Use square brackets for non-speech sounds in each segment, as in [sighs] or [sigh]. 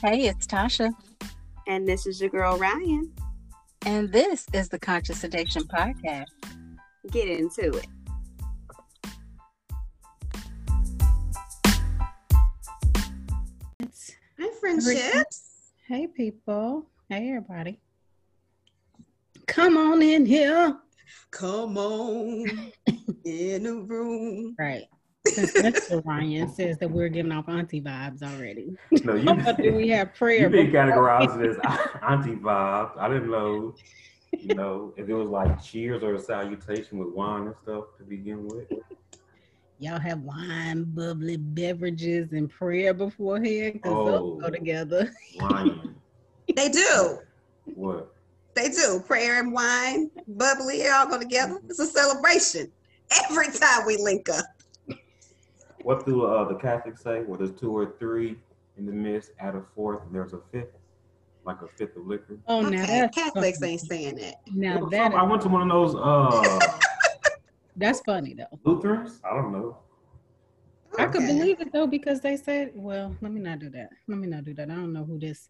Hey, it's Tasha. And this is your girl Ryan. And this is the Conscious Sedation Podcast. Get into it. Hi, friendships. Hey, people. Hey, everybody. Come on in here. Come on in the room. Right. Since Mr. Ryan says that we're giving off auntie vibes already. No, you do we have prayer? You've been categorized as auntie vibes. I didn't know, you know, if it was like cheers or a salutation with wine and stuff to begin with. Y'all have wine, bubbly beverages, and prayer beforehand because Oh. those go together. Wine. They do. What? They do. Prayer and wine, bubbly, it all go together. It's a celebration. Every time we link up. What do uh, the Catholics say? Well, there's two or three in the midst, add a fourth, and there's a fifth, like a fifth of liquor. Oh, now that's Catholics funny. ain't saying that. Now Well, that I went to one of those uh, [laughs] that's funny though. Lutherans. I don't know. I could believe it though because they said, well, let me not do that. Let me not do that. I don't know who this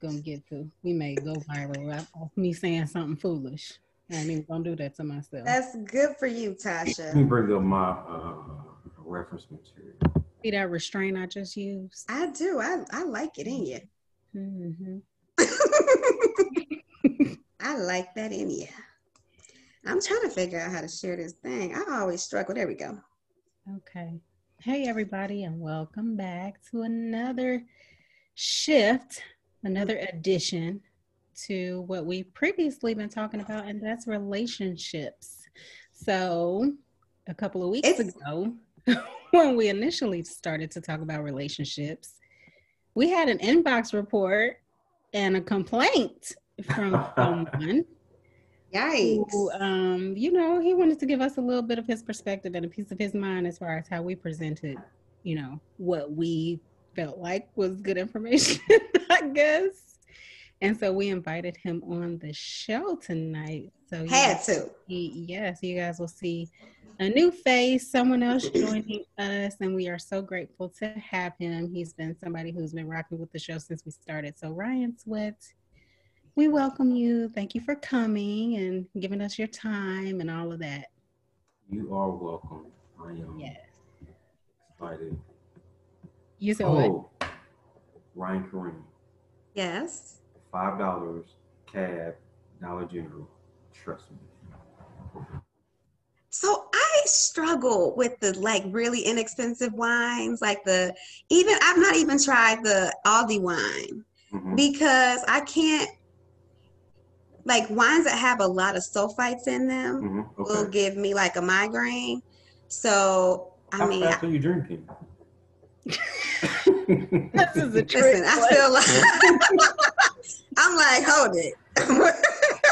gonna get to. We may go viral off off me saying something foolish. I ain't even gonna do that to myself. That's good for you, Tasha. Let me Tasha. bring up my uh, reference material. See that restraint I just used? I do. I, I like it in you. hmm [laughs] I like that in you. I'm trying to figure out how to share this thing. I always struggle. There we go. Okay. Hey everybody, and welcome back to another shift, another addition to what we've previously been talking about, and that's relationships. So, a couple of weeks It's- ago, [laughs] when we initially started to talk about relationships, we had an inbox report and a complaint from [laughs] someone Yikes. who, um, you know, he wanted to give us a little bit of his perspective and a piece of his mind as far as how we presented, you know, what we felt like was good information, [laughs] I guess. And so we invited him on the show tonight. So you Had guys- to. he- yes, you guys will see a new face, someone else joining us, and we are so grateful to have him. He's been somebody who's been rocking with the show since we started. So Ryan Sweat, we welcome you. Thank you for coming and giving us your time and all of that. You are welcome. I am Yes. excited. You said what? Oh, Ryan Kareem. Yes. Five dollars, cab, Dollar General. Trust me. So I struggle with the like really inexpensive wines, like the even I've not even tried the Aldi wine Mhm. because I can't like wines that have a lot of sulfites in them Mhm. will give me like a migraine. So I How mean, fast are you drinking? [laughs] This is a [laughs] trick. listen, I feel like [laughs] I'm like, hold it. [laughs]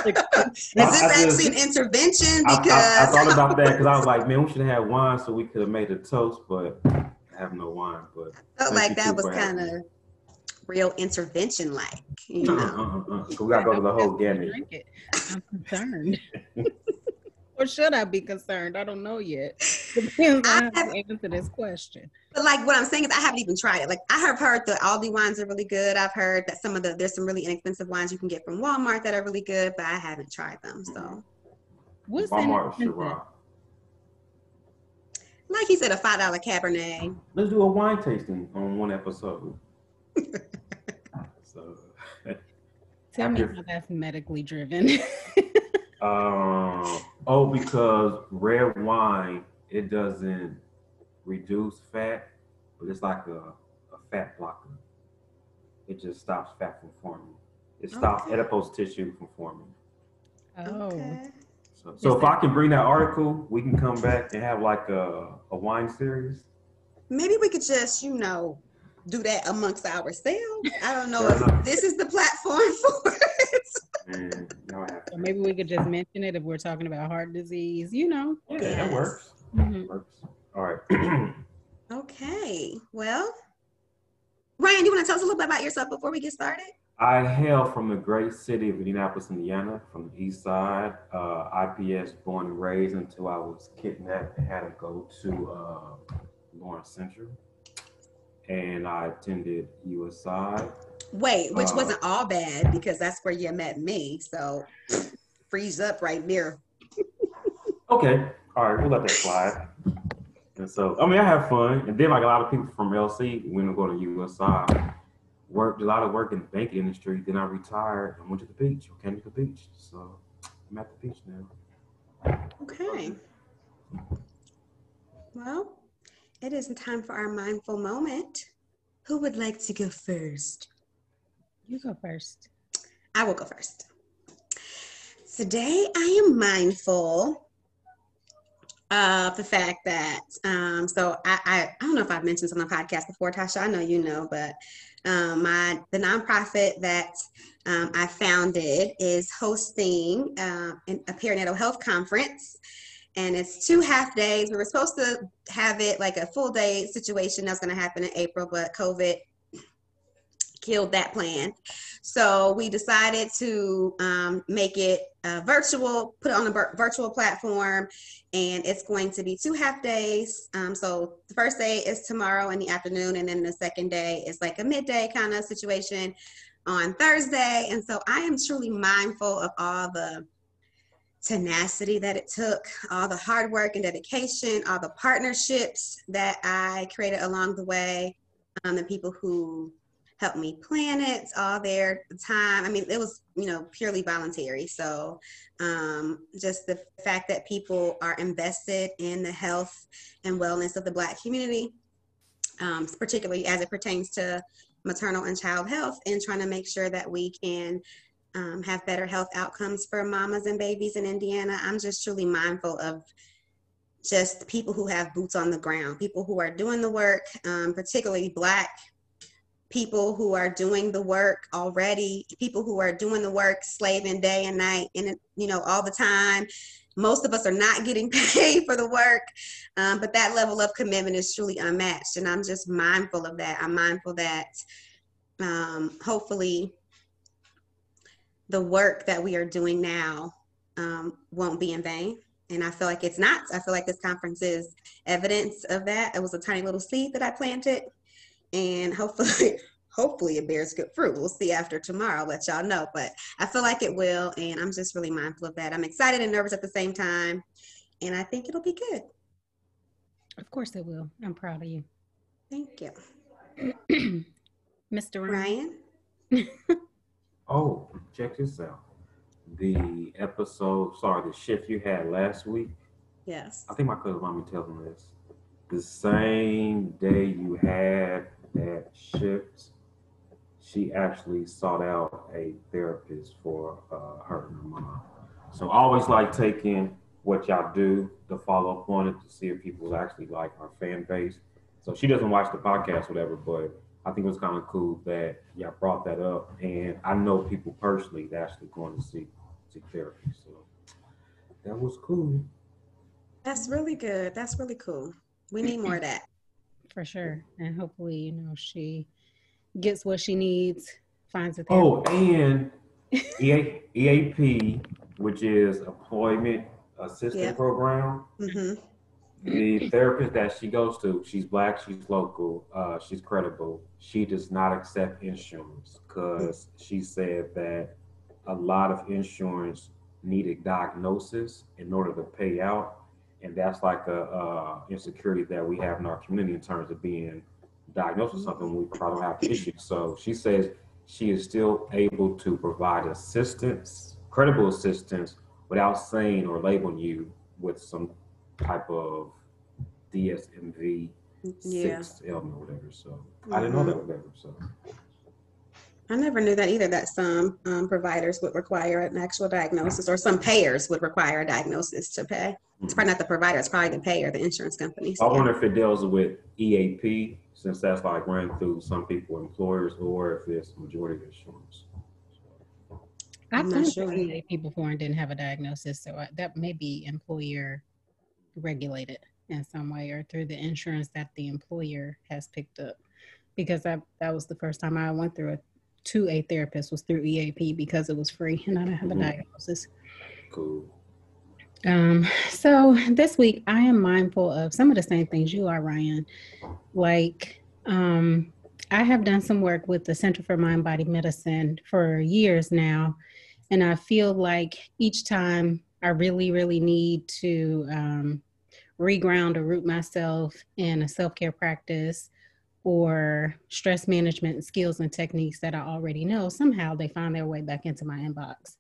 [laughs] Is this actually an intervention? I, Because I, I thought about that because I was like, man, we should have had wine so we could have made a toast, but I have no wine. But felt like that was kind of real intervention like, you uh, know. uh, uh, uh. So we gotta go to the whole gamut. [laughs] I'm concerned. Or should I be concerned? I don't know yet. Depends on how you answer this question. But like what I'm saying is I haven't even tried it. Like I have heard the Aldi wines are really good. I've heard that some of the there's some really inexpensive wines you can get from Walmart that are really good, but I haven't tried them. So mm-hmm. What's Walmart in Shiraz. like he said, a five dollar Cabernet. Let's do a wine tasting on one episode. [laughs] so, [laughs] Tell me how that's medically driven. [laughs] um, oh, because red wine it doesn't reduce fat, but it's like a, a fat blocker. It just stops fat from forming. It stops Okay. adipose tissue from forming. oh. Okay. So, so if I can bring that article, we can come back and have like a, a wine series. Maybe we could just, you know, do that amongst ourselves. I don't know if this is the platform [laughs] for it. And you I have So maybe we could just mention it if we're talking about heart disease, you know. yeah, Yes. that works. Mhm. Works. All right. [clears throat] Okay. Well, Ryan, do you want to tell us a little bit about yourself before we get started? I hail from the great city of Indianapolis, Indiana, from the east side. Uh, IPS born and raised until I was kidnapped and had to go to uh, Lawrence Central. And I attended USI Wait, which Uh, wasn't all bad because that's where you met me. So freeze up right there. Okay, all right, we'll let that slide. And so, I mean, I have fun, and then like a lot of people from LC went to go to USI, worked a lot of work in the banking industry. Then I retired and went to the beach, came to the beach. So I'm at the beach now. Okay. Well, it is time for our mindful moment. Who would like to go first? You go first. I will go first. Today, I am mindful of the fact that, um, so I, I, I don't know if I've mentioned this on the podcast before, Tasha. I know you know, but um, my the nonprofit that um, I founded is hosting uh, an, a perinatal health conference, and it's two half days. We were supposed to have it like a full day situation that's going to happen in April, but COVID killed that plan. So we decided to um, make it uh, virtual, put it on a virtual platform, and it's going to be two half days. Um, so the first day is tomorrow in the afternoon, and then the second day is like a midday kind of situation on Thursday. And so I am truly mindful of all the tenacity that it took, all the hard work and dedication, all the partnerships that I created along the way, um, the people who helped me plan it, all their time. I mean, it was, you know, purely voluntary. So um, just the fact that people are invested in the health and wellness of the Black community, um, particularly as it pertains to maternal and child health, and trying to make sure that we can um, have better health outcomes for mamas and babies in Indiana. I'm just truly mindful of just people who have boots on the ground, people who are doing the work, um, particularly Black people who are doing the work already, people who are doing the work slaving day and night and you know all the time. Most of us are not getting [laughs] paid for the work, um, but that level of commitment is truly unmatched, and I'm just mindful of that. I'm mindful that um, hopefully the work that we are doing now um, won't be in vain. And I feel like it's not. I feel like this conference is evidence of that. It was a tiny little seed that I planted and hopefully [laughs] hopefully it bears good fruit we'll see after tomorrow I'll let y'all know but i feel like it will and i'm just really mindful of that i'm excited and nervous at the same time and i think it'll be good Of course it will. I'm proud of you. thank you [clears throat] Mr. Ryan. ryan [laughs] Oh, check this out. The episode, sorry, the shift you had last week. yes I think my cousin mommy tells me this. The same day you had that shift, she actually sought out a therapist for uh, her and her mom. So I always like taking what y'all do to follow up on it to see if people actually like our fan base. So she doesn't watch the podcast, whatever, but I think it was kind of cool that y'all brought that up. And I know people personally that actually going to see see therapy. So that was cool. that's really good that's really cool we need more of that For sure. And hopefully, you know, she gets what she needs, finds a Oh, and [laughs] EA, EAP, which is Employment Assistance. Program. hmm The therapist that she goes to, she's black, she's local, uh, she's credible. She does not accept insurance because she said that a lot of insurance needed diagnosis in order to pay out, and that's like a uh, insecurity that we have in our community in terms of being diagnosed with something we probably don't have the issue. So she says she is still able to provide assistance, credible assistance, without saying or labeling you with some type of DSMV yeah six element or whatever. So I didn't know that whatever. So i never knew that either that some um, providers would require an actual diagnosis or some payers would require a diagnosis to pay it's probably not the provider it's probably the payer the insurance companies I wonder if it deals with EAP since that's like run through some people employers or if it's majority of insurance. I've I'm done not sure. EAP before and didn't have a diagnosis, so I, that may be employer regulated in some way or through the insurance that the employer has picked up. Because that that was the first time I went through it to a therapist was through EAP because it was free and I didn't have a Mhm. diagnosis. Cool. Um, so this week I am mindful of some of the same things you are, Ryan. Like, um, I have done some work with the Center for Mind Body Medicine for years now. And I feel like each time I really, really need to um, reground or root myself in a self care practice or stress management skills and techniques that I already know, somehow they find their way back into my inbox.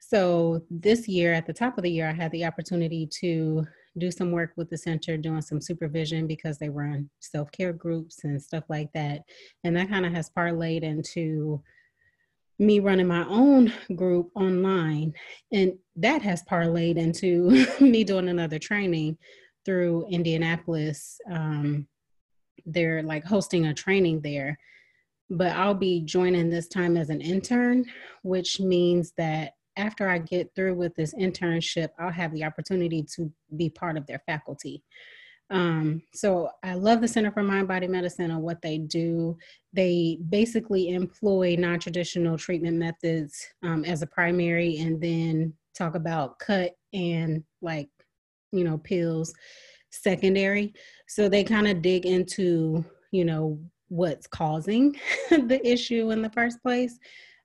So this year, at the top of the year, I had the opportunity to do some work with the center, doing some supervision because they run self care groups and stuff like that. And that kind of has parlayed into me running my own group online. And that has parlayed into [laughs] me doing another training through Indianapolis. Um, they're like hosting a training there. But I'll be joining this time as an intern, which means that after I get through with this internship, I'll have the opportunity to be part of their faculty. Um, so I love the Center for Mind Body Medicine and what they do. They basically employ non traditional treatment methods um, as a primary and then talk about cut and like, you know, pills secondary. So they kind of dig into, you know, what's causing [laughs] the issue in the first place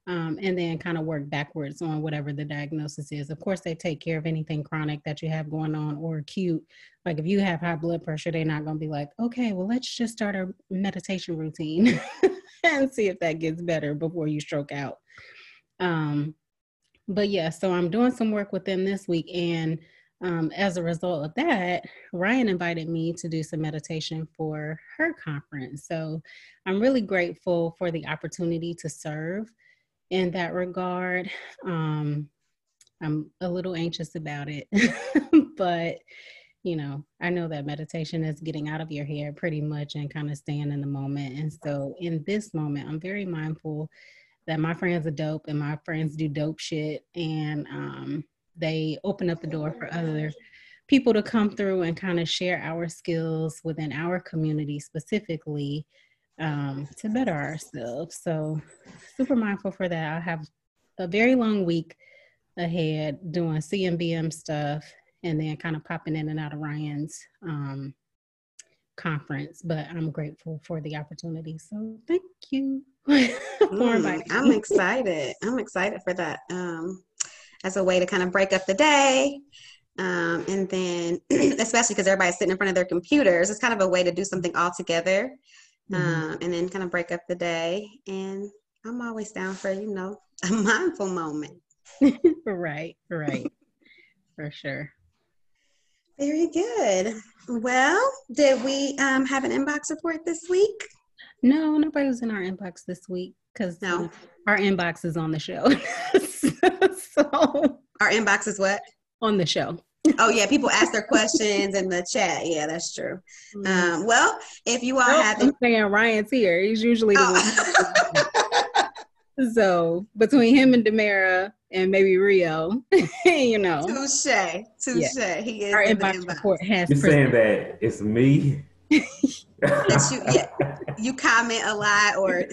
um, and then kind of work backwards on whatever the diagnosis is. Of course, they take care of anything chronic that you have going on or acute. Like if you have high blood pressure, they're not going to be like, okay, well, let's just start a meditation routine [laughs] and see if that gets better before you stroke out. Um, but yeah, so I'm doing some work with them this week. And um, as a result of that, Ryan invited me to do some meditation for her conference. So I'm really grateful for the opportunity to serve in that regard. Um, I'm a little anxious about it, [laughs] but you know, I know that meditation is getting out of your head pretty much and kind of staying in the moment. And so in this moment, I'm very mindful that my friends are dope and my friends do dope shit and um, they open up the door for other people to come through and kind of share our skills within our community specifically um, to better ourselves. So, super mindful for that. I have a very long week ahead doing CMBM stuff and then kind of popping in and out of Ryan's um, conference. But I'm grateful for the opportunity. So, thank you [laughs] for mm, I'm excited. I'm excited for that. Um, as a way to kind of break up the day. Um, and then, [clears throat] especially because everybody's sitting in front of their computers, it's kind of a way to do something all together mm-hmm. um, and then kind of break up the day. And I'm always down for, you know, [laughs] a mindful moment. [laughs] right, right. for sure. Very good. Well, did we um, have an inbox report this week? No, nobody was in our inbox this week because no. our inbox is on the show. [laughs] [laughs] so our inbox is what? On the show oh yeah, people ask their questions in the chat. Yeah, that's true. Mm-hmm. Um, well, if you all no, have, I'm saying Ryan's here. He's usually the oh. one. so between him and Demara and maybe Rio, [laughs] you know, touche, touche. Yeah. He is our inbox, inbox report has. You're saying that it's me. that you yeah, [laughs] you comment a lot or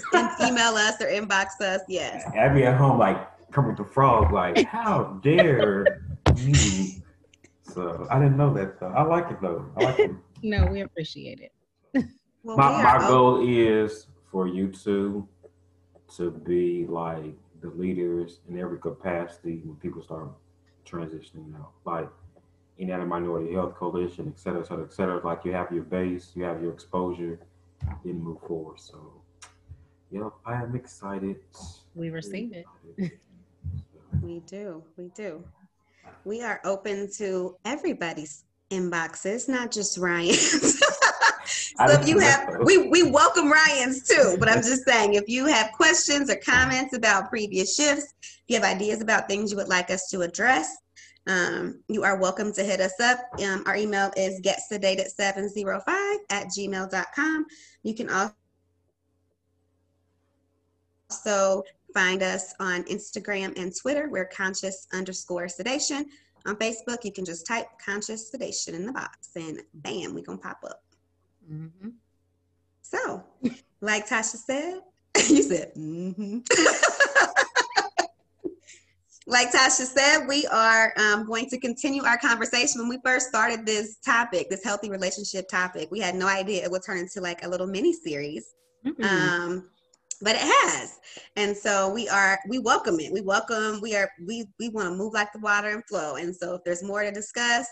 email us or inbox us. Yes. I'd be at home like coming to frog like how dare you so I didn't know that though. I like it though. I like it. [laughs] no, we appreciate it. [laughs] well, my my goal is for you two to be like the leaders in every capacity when people start transitioning out. Like in Indiana Minority Health Coalition, et cetera, et cetera, et cetera. Like you have your base, you have your exposure, then move forward. So, yep, I am excited. We receive it. We do. We do we are open to everybody's inboxes, not just Ryan's. [laughs] so if you have, we, we welcome Ryan's too, but I'm just saying, if you have questions or comments about previous shifts, if you have ideas about things you would like us to address, um, you are welcome to hit us up. Um, our email is getsedated705 at gmail.com. You can also Find us on Instagram and Twitter. We're conscious underscore sedation. On Facebook, you can just type conscious sedation in the box and bam, we gonna pop up. Mm-hmm. So, like Tasha said, [laughs] you said, mm-hmm. [laughs] like Tasha said, we are um, going to continue our conversation. When we first started this topic, this healthy relationship topic, we had no idea it would turn into like a little mini series Mm-hmm. Um, but it has. And so we are we welcome it. We welcome we are we we want to move like the water and flow. And so if there's more to discuss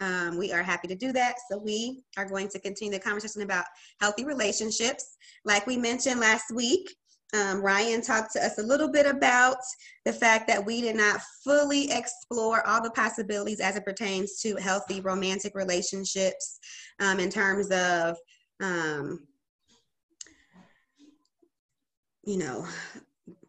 um, we are happy to do that. So we are going to continue the conversation about healthy relationships. Like we mentioned last week um, Ryan talked to us a little bit about the fact that we did not fully explore all the possibilities as it pertains to healthy romantic relationships um, in terms of um, you know,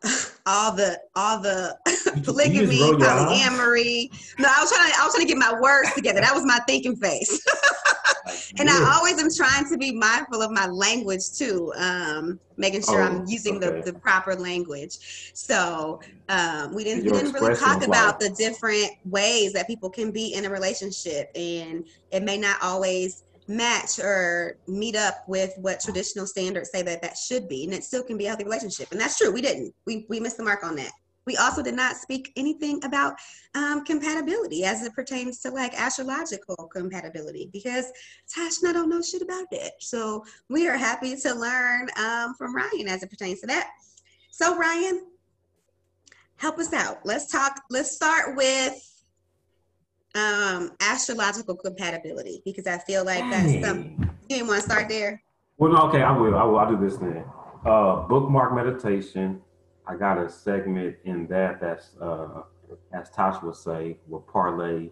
[sighs] all the all the [laughs] polygamy, polyamory. No, I was trying to I was trying to get my words together. That was my thinking face. [laughs] and yeah. I always am trying to be mindful of my language too, um, making sure oh, I'm using okay. the, the proper language. So um, we didn't, we didn't really talk about the different ways that people can be in a relationship, and it may not always match or meet up with what traditional standards say that that should be and it still can be a healthy relationship and that's true we didn't we, we missed the mark on that we also did not speak anything about um, compatibility as it pertains to like astrological compatibility because Tash and I don't know shit about that. So we are happy to learn um, from Ryan as it pertains to that. So Ryan, help us out. Let's talk. Let's start with um astrological compatibility because I feel like that's something you didn't want to start there. Well, no, okay, I will. I will. I'll do this then. Uh, bookmark meditation. I got a segment in that that's uh, as Tosh would say, will parlay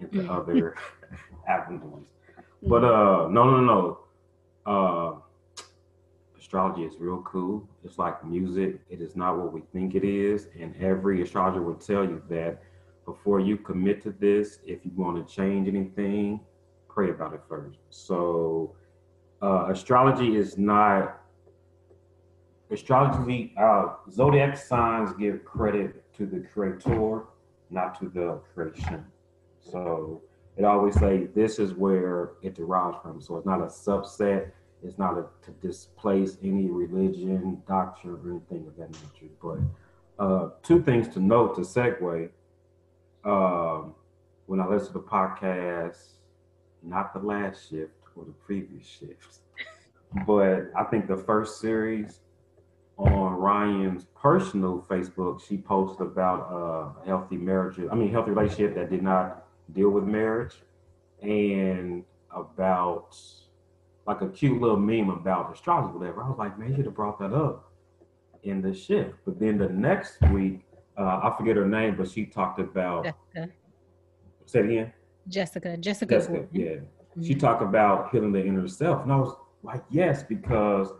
into mm-hmm. other [laughs] avenues. But uh, no, no, no. Uh, astrology is real cool. It's like music. It is not what we think it is, and every astrologer will tell you that before you commit to this, if you want to change anything, pray about it first. So, uh, astrology is not astrology. Uh, zodiac signs give credit to the creator, not to the creation. So it always say this is where it derives from. So it's not a subset. It's not a, to displace any religion, doctrine, or anything of that nature. But uh, two things to note to segue um, when I listen to the podcast, not the last shift or the previous shift, [laughs] but I think the first series on Ryan's personal Facebook, she posted about uh, a healthy marriage, I mean, healthy relationship that did not deal with marriage and about like a cute little meme about astrology, whatever. I was like, man, you should have brought that up in the shift. But then the next week, uh, I forget her name, but she talked about. Jessica. Say it again. Jessica. Jessica. Jessica yeah. Mm-hmm. She talked about healing the inner self, and I was like, yes, because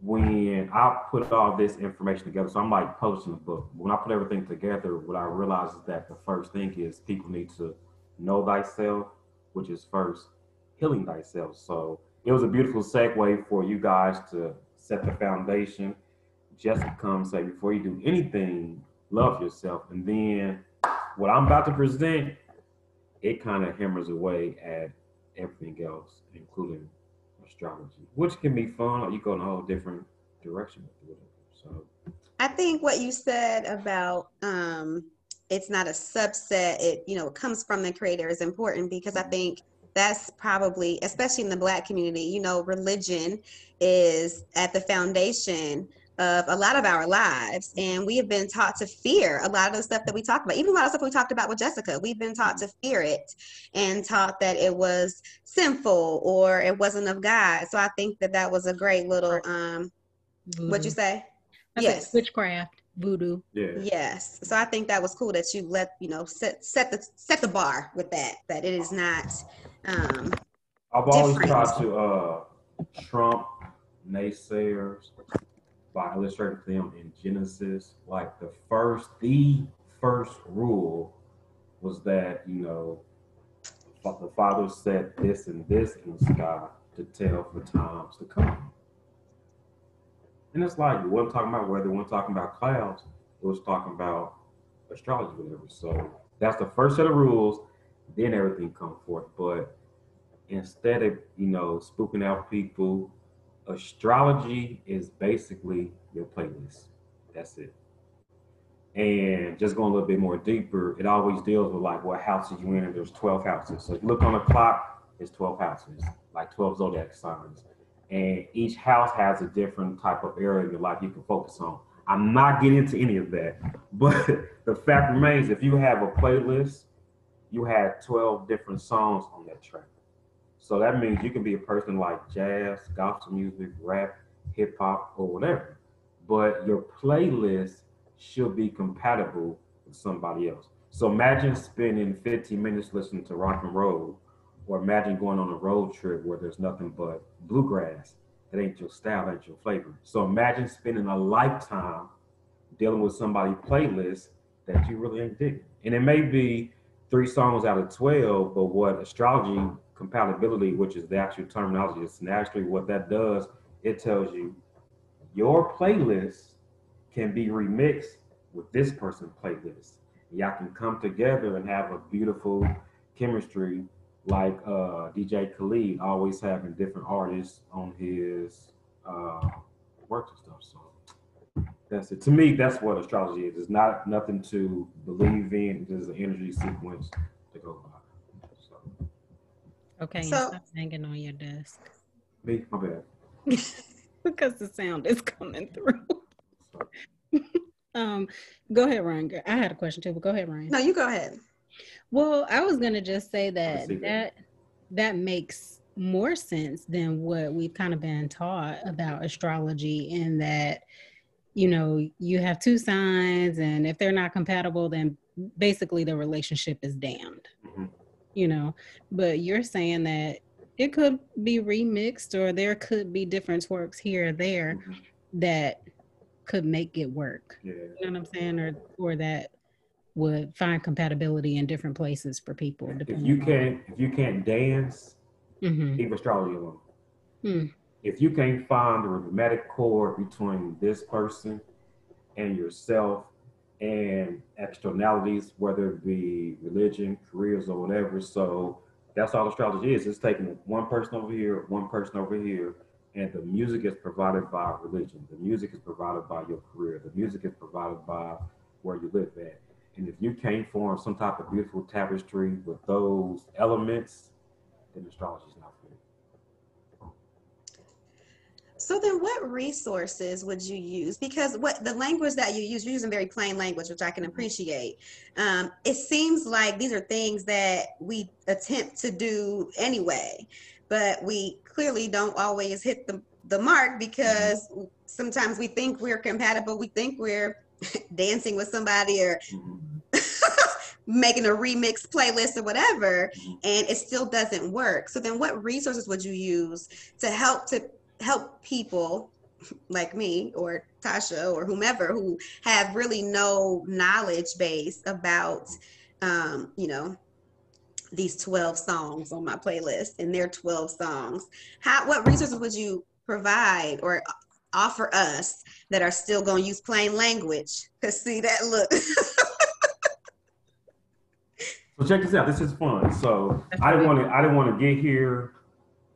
when I put all this information together, so I'm like posting a book. When I put everything together, what I realize is that the first thing is people need to know thyself, which is first healing thyself. So it was a beautiful segue for you guys to set the foundation. Jessica comes say before you do anything love yourself. And then what I'm about to present, it kind of hammers away at everything else, including astrology, which can be fun, or you go in a whole different direction with it. So I think what you said about um it's not a subset, it you know, it comes from the creator is important because I think that's probably especially in the black community, you know, religion is at the foundation of a lot of our lives. And we have been taught to fear a lot of the stuff that we talked about. Even a lot of stuff we talked about with Jessica, we've been taught to fear it and taught that it was sinful or it wasn't of God. So I think that that was a great little, um, what'd you say? I yes. witchcraft. Voodoo. Yeah. Yes. So I think that was cool that you let you know set set the set the bar with that. That it is not. Um, I've always tried to uh, trump naysayers by illustrating them in Genesis. Like the first, the first rule was that, you know, the Father set this and this in the sky to tell for times to come. And it's like, it wasn't talking about weather, it wasn't talking about clouds, it was talking about astrology, whatever. So that's the first set of rules, then everything comes forth. But instead of, you know, spooking out people, astrology is basically your playlist. That's it. And just going a little bit more deeper, it always deals with like what houses you in, and there's 12 houses. So if you look on the clock, it's 12 houses, like 12 zodiac signs. and each house has a different type of area of your life you can focus on. I'm not getting into any of that, [laughs] but the fact remains if you have a playlist, you have 12 different songs on that track. So that means you can be a person like jazz, gospel music, rap, hip hop, or whatever. But your playlist should be compatible with somebody else. So imagine spending 15 minutes listening to rock and roll, or imagine going on a road trip where there's nothing but bluegrass. That ain't your style, that ain't your flavor. So imagine spending a lifetime dealing with somebody's playlist that you really ain't digging. And it may be three songs out of 12, but what astrology compatibility, which is the actual terminology, It's actually what that does. It tells you your playlist can be remixed with this person's playlist. Y'all can come together and have a beautiful chemistry like uh, DJ Khaled always having different artists on his uh, works and stuff. So that's it. To me, that's what astrology is. It's not nothing to believe in. There's an energy sequence to go by. So. Okay, So- stop hanging on your desk Me, my bad. [laughs] because the sound is coming through. [laughs] Um, go ahead, Ryan. I had a question too, but go ahead, Ryan. No, you go ahead. Well, I was gonna just say that that that. that makes more sense than what we've kind of been taught about astrology in that you know you have two signs and if they're not compatible then basically the relationship is damned. You know but you're saying that it could be remixed or there could be different twerks here or there Mhm. that could make it work Yeah. you know what i'm saying or or that would find compatibility in different places for people If you can't, if you can't dance, Mhm. leave astrology alone. Hmm. If you can't find the rhythmic chord between this person and yourself and externalities, whether it be religion, careers, or whatever, so that's all astrology is. It's taking one person over here, one person over here, and the music is provided by religion. The music is provided by your career. The music is provided by where you live at. And if you can't form some type of beautiful tapestry with those elements, then astrology is not for you. So then what resources would you use? Because what the language that you use, you're using very plain language, which I can appreciate. Um, it seems like these are things that we attempt to do anyway, but we clearly don't always hit the, the mark because sometimes we think we're compatible, we think we're [laughs] dancing with somebody or Mhm. [laughs] making a remix playlist or whatever Mhm. and it still doesn't work so then what resources would you use to help to help people [laughs] like me or tasha or whomever who have really no knowledge base about um, you know these 12 songs on my playlist and their 12 songs how what resources would you provide or offer us that are still going to use plain language because see that look [laughs] So check this out. This is fun. So I didn't want to. I didn't want to get here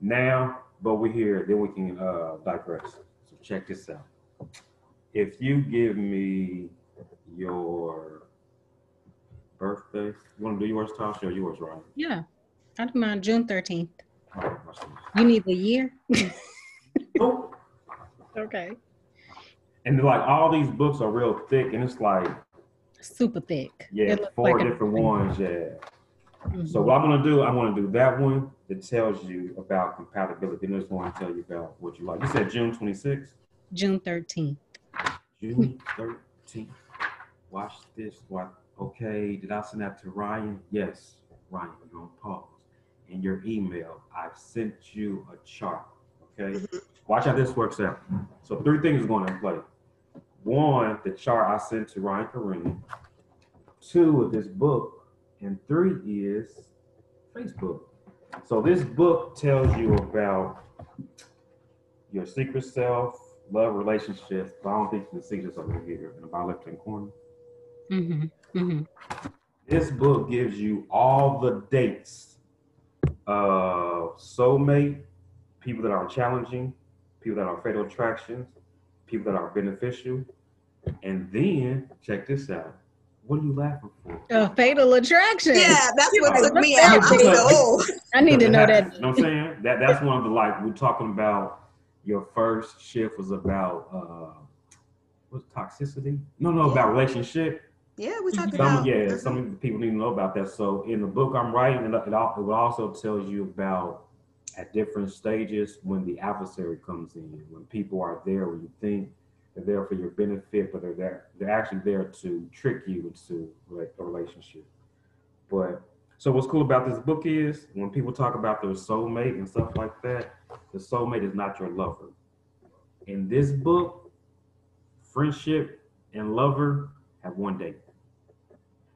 now, but we're here. Then we can uh, digress. So check this out. If you give me your birthday, you want to do yours, Tasha, or yours, Ryan? Yeah, I don't mind June 13th. All right, watch this. You need the year? [laughs] Nope. okay. And like all these books are real thick, and it's like Super thick. yeah, four like different ones. Yeah. Mhm. So what I'm gonna do, I'm gonna do that one that tells you about compatibility. And I just want to tell you about what you like. You said June 26th, June 13th. June 13th. Watch this. What? Okay. Did I send that to Ryan? Yes, Ryan. You're on pause. In your email, I've sent you a chart. Okay. Watch how this works out. So three things are going to play. One, the chart I sent to Ryan Kareem. Two, of this book, and three is Facebook. So this book tells you about your secret self, love relationships. But I don't think you can see this over here in the bottom left hand corner. Mm-hmm. Mm-hmm. This book gives you all the dates of soulmate, people that are challenging, people that are fatal attractions, people that are beneficial. And then check this out. What are you laughing for? A fatal attraction. Yeah, that's what took me out. I'm so old. I need to know that. You know what I'm saying? That that's one of the like we're talking about your first shift was about uh, what toxicity? No, no, about relationship. Yeah, we talked Some, about. yeah, some people need to know about that. So in the book I'm writing, it, it, will also tells you about at different stages when the adversary comes in, when people are there, when you think they're there for your benefit, but they're there, they're actually there to trick you into a relationship. But so what's cool about this book is when people talk about their soulmate and stuff like that, the soulmate is not your lover. In this book, friendship and lover have one date.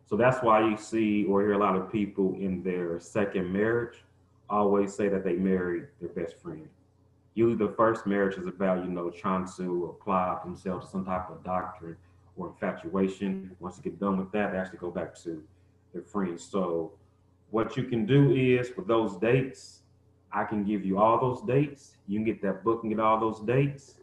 So that's why you see or hear a lot of people in their second marriage always say that they married their best friend. Usually the first marriage is about, you know, trying to apply themselves to some type of doctrine or infatuation. Once you get done with that, they actually go back to their friends. So what you can do is with those dates, I can give you all those dates. You can get that book and get all those dates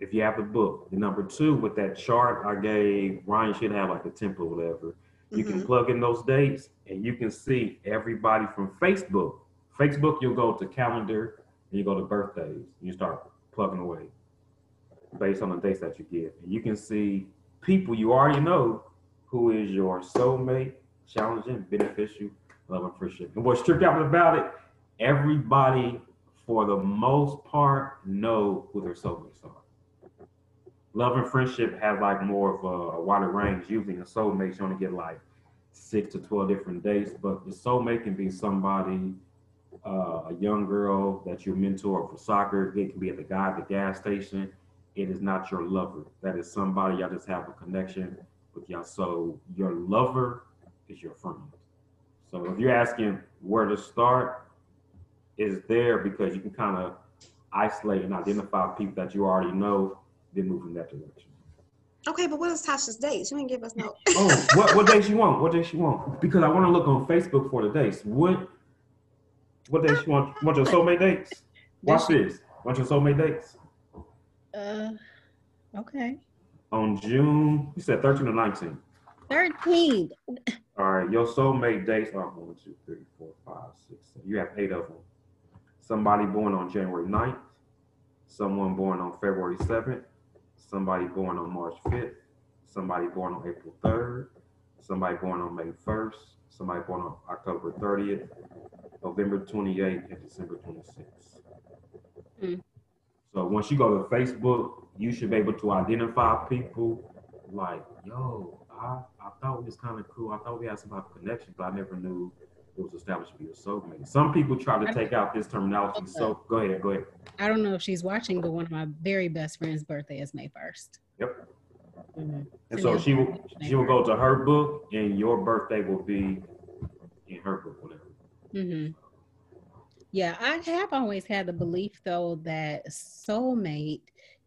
if you have the book. The number two, with that chart I gave, Ryan should have like a template or whatever. You can Mhm. plug in those dates and you can see everybody from Facebook. Facebook, you'll go to calendar and you go to birthdays. You start plugging away based on the dates that you get. And you can see people you already know who is your soulmate, challenging, beneficial, love, and friendship. And what's tripped out about it, everybody, for the most part, know who their soulmates are love and friendship have like more of a, a wider range. Usually in soulmates, you only get like six to 12 different dates, but the soulmate can be somebody, uh, a young girl that you mentor for soccer. It can be at the guy at the gas station. It is not your lover. That is somebody y'all just have a connection with y'all. So your lover is your friend. So if you're asking where to start, is there because you can kind of isolate and identify people that you already know then move in that direction. Okay, but what is Tasha's date? She ain't give us no. Oh, what what days you want? What days she want? Because I want to look on Facebook for the dates. What what days you want? Want your soulmate dates? Watch this. Want your soulmate dates? Uh, okay. On June, you said 13 or 19. 13. All right, your soulmate dates are one, two, three, four, five, six, seven. You have eight of them. Somebody born on January 9th, someone born on February 7th, somebody born on March 5th, somebody born on April 3rd, somebody born on May 1st, somebody born on October 30th, November 28th, and December 26th. Mm. So once you go to Facebook, you should be able to identify people like, yo, I, I thought it was kind of cool. I thought we had some type of connection, but I never knew it was established to be a soulmate. Some people try to take out this terminology. So go ahead, go ahead. I don't know if she's watching, but one of my very best friend's birthday is May 1st. Yep. Mhm. And so she will she will go to her book, and your birthday will be in her book, whatever. Hmm Yeah, I have always had the belief though that soulmate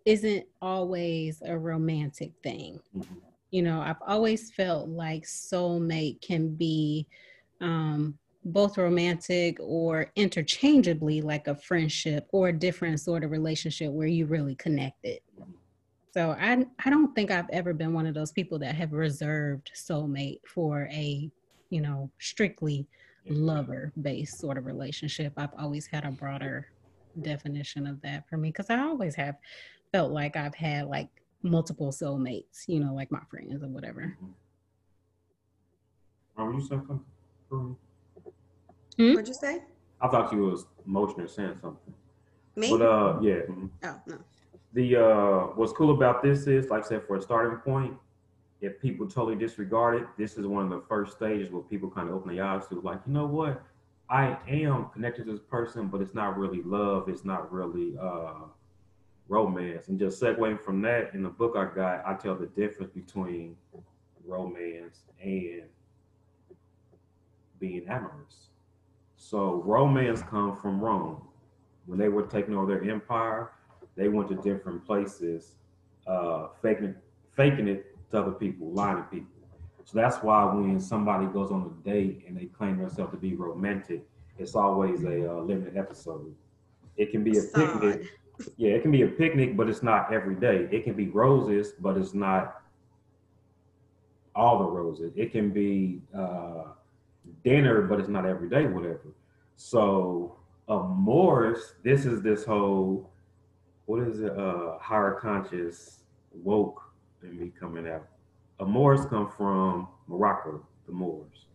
isn't always a romantic thing. Mhm. You know, I've always felt like soulmate can be um, both romantic or interchangeably like a friendship or a different sort of relationship where you really connected. So I I don't think I've ever been one of those people that have reserved soulmate for a, you know, strictly lover based sort of relationship. I've always had a broader definition of that for me because I always have felt like I've had like multiple soulmates, you know, like my friends or whatever. Oh, were you saying something? Corinne? What'd you say? I thought you was motioning or saying something. Me? But uh, yeah. mhm. oh no. The uh, what's cool about this is, like I said, for a starting point, if people totally disregard it, this is one of the first stages where people kind of open their eyes to, like, you know what, I am connected to this person, but it's not really love, it's not really uh, romance. And just segueing from that, in the book I got, I tell the difference between romance and being amorous. So romance comes from Rome. When they were taking over their empire, they went to different places, uh, faking faking it to other people, lying to people. So that's why when somebody goes on a date and they claim themselves to be romantic, it's always a uh, limited episode. It can be a picnic. Yeah, it can be a picnic, but it's not every day. It can be roses, but it's not all the roses. It can be uh, dinner, but it's not every day, whatever. So, uh, Morris, this is this whole what is it? Uh, higher conscious woke in me coming out. A Moors come from Morocco, the Moors.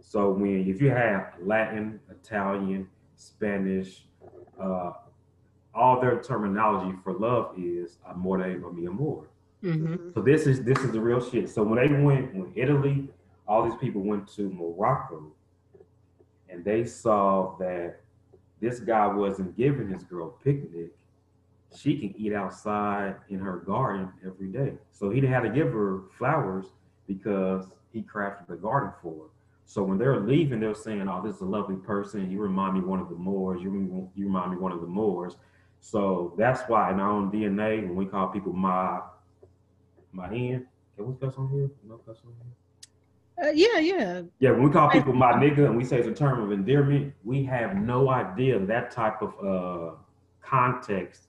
So when if you have Latin, Italian, Spanish, uh, all their terminology for love is amore or mi amor. Mm-hmm. So this is this is the real shit. So when they went when Italy, all these people went to Morocco, and they saw that this guy wasn't giving his girl a picnic. She can eat outside in her garden every day. So he didn't have to give her flowers because he crafted the garden for her. So when they're leaving, they're saying, "Oh, this is a lovely person. You remind me one of the Moors. You you remind me one of the Moors." So that's why in our own DNA, when we call people my my hand, can we cuss on here? No cuss on here. Uh, yeah, yeah. Yeah, when we call people my nigga and we say it's a term of endearment, we have no idea that type of uh, context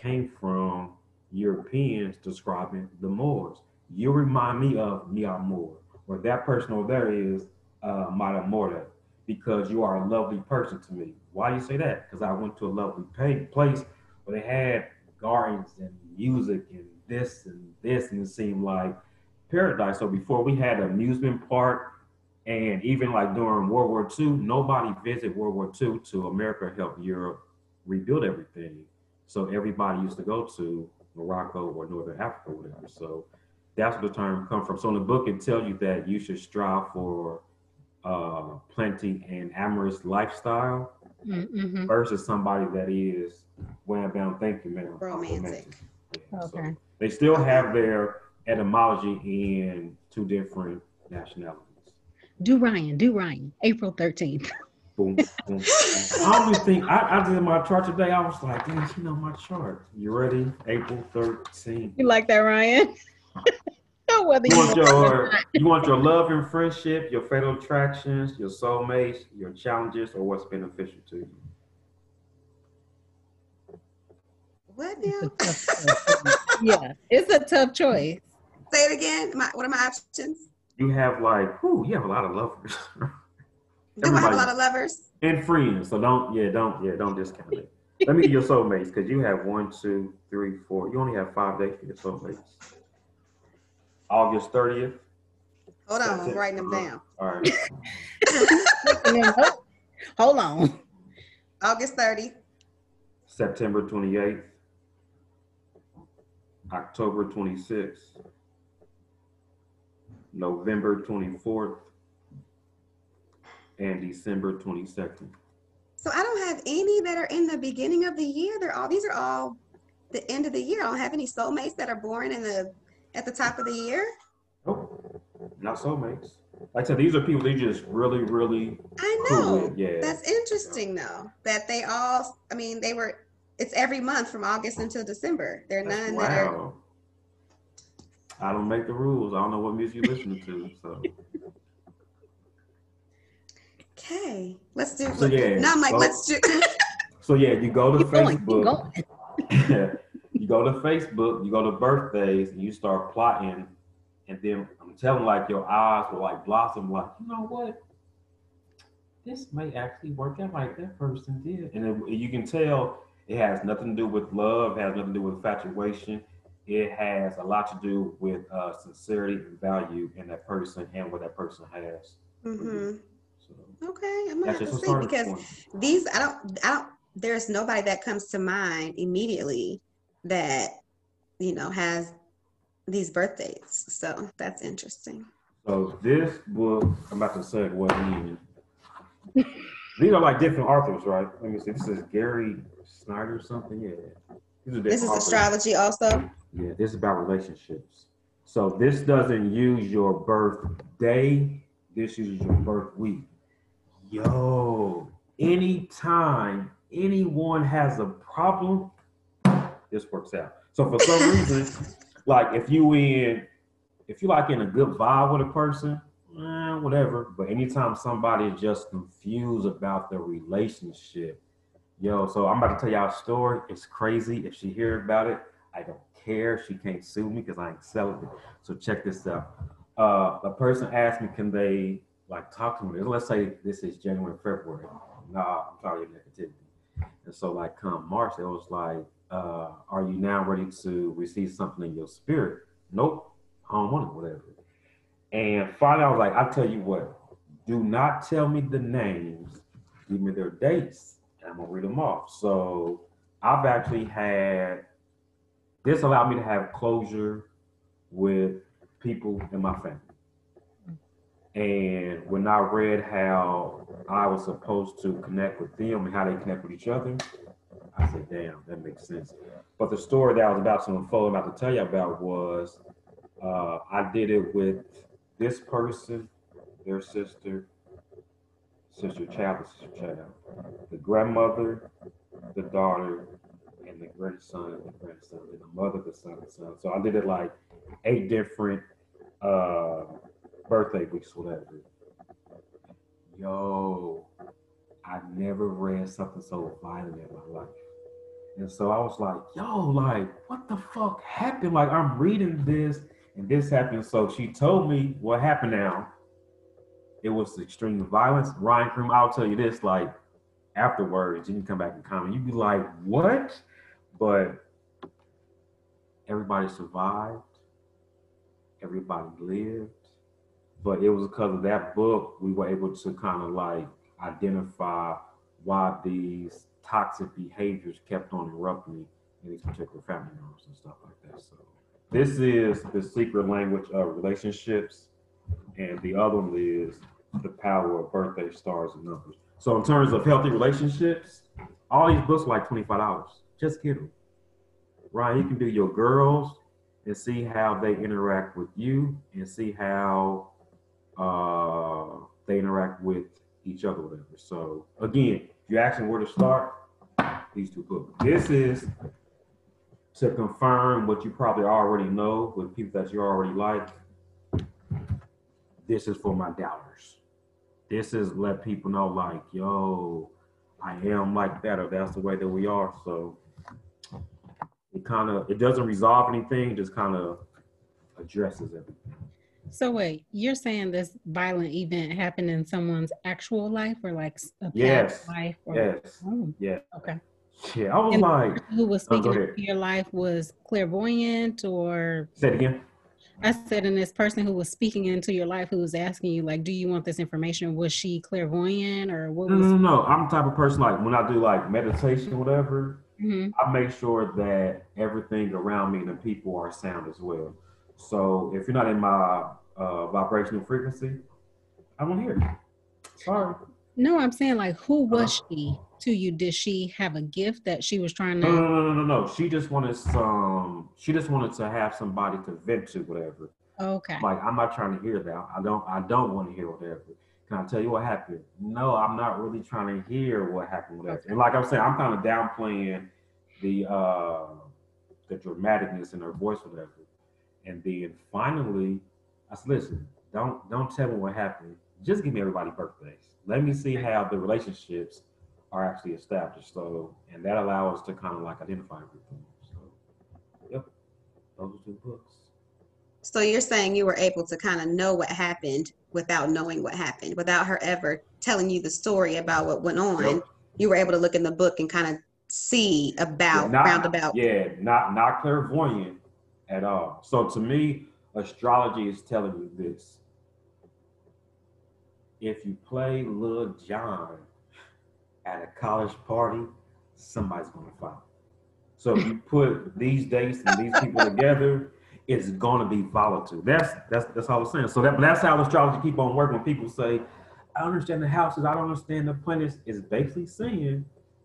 came from Europeans describing the Moors. You remind me of mi amor, or that person over there is uh, my amore, because you are a lovely person to me. Why do you say that? Because I went to a lovely place where they had gardens and music and this and this, and it seemed like paradise. So before we had amusement park, and even like during World War II, nobody visited World War II to America help Europe rebuild everything. So everybody used to go to Morocco or Northern Africa, or whatever. So that's where the term come from. So in the book, it tells you that you should strive for uh, plenty and amorous lifestyle Mm-hmm. versus somebody that is wham bam thank you ma'am Romantic. Yeah, so Okay. they still have their etymology in two different nationalities Do Ryan, do Ryan. April 13th. [laughs] boom, boom, boom. [laughs] i always think I, I did my chart today i was like "Damn, you know my chart you ready april 13th You like that, Ryan? [laughs] Whether you you want your you want your love and friendship your fatal attractions your soulmates your challenges or what's beneficial to you What It's a now? tough choice. yeah, it's a tough choice. Say it again. My, what are my options? you have like whoo, you have a lot of lovers [laughs] Do I have a lot of lovers? and friends. So don't, yeah, don't, yeah, don't discount it. Let me get your soulmates because you have one, two, three, four. You only have five days for your soulmates. August 30th. Hold on, I'm writing them down. All right. And [laughs] then, hold on. August 30th. September 28th. October 26th. November 24th. And December 22nd. So I don't have any that are in the beginning of the year. They're all these are all the end of the year. I don't have any soulmates that are born in the at the top of the year. Nope. Not soulmates. Like I said, these are people they just really, really I know. with. Yeah. That's interesting though. That they all I mean they were it's every month from August until December. There are That's none that are wow. I don't make the rules. I don't know what music you listen to. So okay. Let's do So, yeah, now I'm like, so- let's do [laughs] so yeah, you go to Keep going, keep Facebook. going. [laughs] you go to Facebook, you go to birthdays, and you start plotting, and then I'm telling like your eyes will like blossom, like you know what, this may actually work out like that person did, and it, you can tell it has nothing to do with love, it has nothing to do with infatuation. It has a lot to do with uh, sincerity and value in that person and what that person has. hmm So Okay, I'm gonna have to see because point. these I don't I don't there's nobody that comes to mind immediately that you know has these birthdays. So that's interesting. So this book, I'm about to segue in. These are like different authors, right? Let me see. This is Gary Snyder or something. Yeah. These are different This is authors. astrology also. Yeah, this is about relationships. So this doesn't use your birthday. This uses your birth week. Yo, anytime anyone has a problem, this works out. So for some [laughs] reason, like if you in, if you like in a good vibe with a person, eh, whatever. But anytime somebody is just confused about the relationship, yo. So I'm about to tell y'all a story. It's crazy. If she hear about it, I don't care. She can't sue me because I ain't selling it. So check this out. Uh, a person asked me, can they like talk to me? Let's say this is January, February. Nah, I'm tired negativity. And so like come March, it was like, uh, are you now ready to receive something in your spirit? Nope, I don't want it, whatever. And finally, I was like, I'll tell you what, do not tell me the names, give me their dates, and I'm gonna read them off. So I've actually had this allowed me to have closure with people in my family. And when I read how I was supposed to connect with them and how they connect with each other, I said, damn, that makes sense. But the story that I was about to unfold, about to tell you about was uh, I did it with this person, their sister, sister child, sister child, the grandmother, the daughter, and the grandson, and the grandson, and the mother, the son, and son. So I did it like eight different uh, birthday weeks, whatever. Yo, I never read something so violent in my life. And so I was like, yo, like, what the fuck happened? Like, I'm reading this and this happened. So she told me what happened now. It was extreme violence. Ryan Cream, I'll tell you this, like, afterwards, you can come back and comment. You'd be like, what? But everybody survived. Everybody lived. But it was because of that book we were able to kind of like identify why these toxic behaviors kept on erupting in these particular family members and stuff like that. So this is the secret language of relationships, and the other one is the power of birthday stars and numbers. So in terms of healthy relationships, all these books are like twenty five dollars. Just get them. Ryan, you can do your girls and see how they interact with you and see how uh, they interact with each other, whatever. So again, if you're asking where to start, these two books. This is to confirm what you probably already know with people that you already like. This is for my doubters. This is let people know, like, yo, I am like that, or that's the way that we are. So it kind of it doesn't resolve anything, just kind of addresses everything. So wait, you're saying this violent event happened in someone's actual life or like a Yes. life? Or, Yes. Oh, Yeah. okay. Yeah. I was And- like, Who was Oh, speaking into your life was clairvoyant or say it again. I said, and this person who was speaking into your life who was asking you, like, do you want this information? Was she clairvoyant or what No, was? no, no, no. I'm the type of person like when I do like meditation, whatever. Mhm. I make sure that everything around me and the people are sound as well. So if you're not in my uh, vibrational frequency, I won't hear it. Sorry. No, I'm saying, like, who was Uh-huh. she to you? Did she have a gift that she was trying to? No, no, no, no, no, no. She just wanted some. She just wanted to have somebody to vent to, whatever. Okay. Like I'm not trying to hear that. I don't. I don't want to hear whatever. Can I tell you what happened? No, I'm not really trying to hear what happened. Whatever. And like I'm saying, I'm kind of downplaying the uh the dramaticness in her voice, whatever. And then finally, I said, "Listen, don't don't tell me what happened. Just give me everybody birthdays. Let me see how the relationships are actually established. So, and that allows us to kind of like identify everything. So, yep, those are two books. So you're saying you were able to kind of know what happened without knowing what happened, without her ever telling you the story about what went on. Yep. You were able to look in the book and kind of see about not, roundabout. Yeah, not not clairvoyant at all. So to me, astrology is telling you this. If you play Lil Jon at a college party, somebody's gonna fight. So if you put these dates and these people together, it's gonna be volatile. That's that's that's all I'm saying. So that, that's how astrology keep on working. When people say, I understand the houses, I don't understand the planets, it's basically saying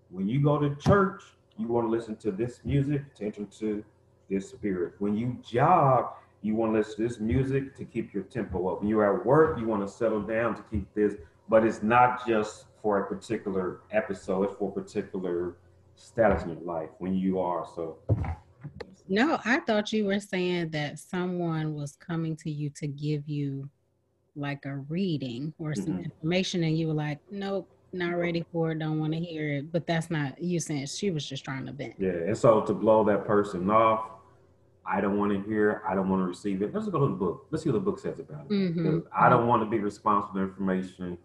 when you go to church, you want to listen to this music attention to this spirit. When you jog, you want to listen to this music to keep your tempo up. When you're at work, you want to settle down to keep this. But it's not just for a particular episode, it's for a particular status in your life when you are. So, No, I thought you were saying that someone was coming to you to give you like a reading or some Mhm. information, and you were like, nope, not ready for it, don't want to hear it. But that's not you saying she was just trying to vent. yeah. And so to blow that person off, I don't want to hear, I don't want to receive it. Let's go to the book. Let's see what the book says about it. Mhm. I don't want to be responsible for information.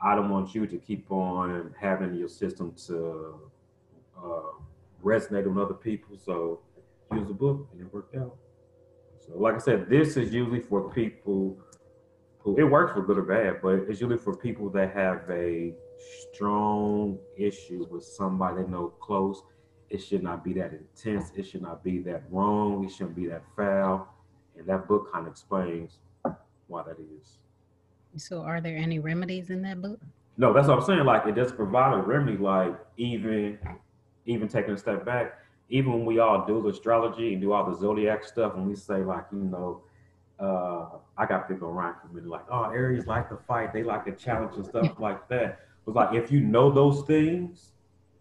I don't want you to keep on having your system to uh, resonated with other people. So use the book and it worked out. So like I said, this is usually for people who it works for good or bad, but it's usually for people that have a strong issue with somebody they know close. It should not be that intense. It should not be that wrong. It shouldn't be that foul. And that book kind of explains why that is. So, are there any remedies in that book? No, that's what I'm saying. Like, it does provide a remedy. Like, even even taking a step back, even when we all do the astrology and do all the zodiac stuff, and we say like, you know, uh, I got people around me like, oh, Aries like to fight, they like to challenge and stuff like that. But like, if you know those things,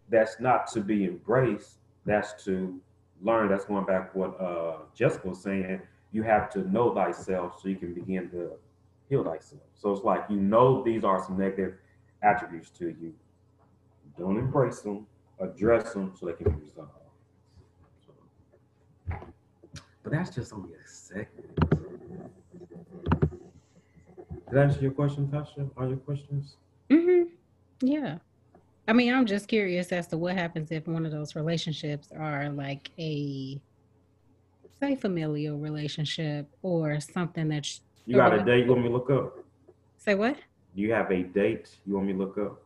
that's not to be embraced. That's to learn. That's going back what uh, Jessica was saying. You have to know thyself so you can begin to heal thyself. So it's like you know these are some negative attributes to you. Don't embrace them, address them so they can be resolved. So, but that's just only a second. Did that answer your question, Tasha? All your questions? Mm-hmm. Yeah. I mean, I'm just curious as to what happens if one of those relationships are like a say familial relationship or something that's you got a date you want me to look up? Say what? You have a date you want me to look up?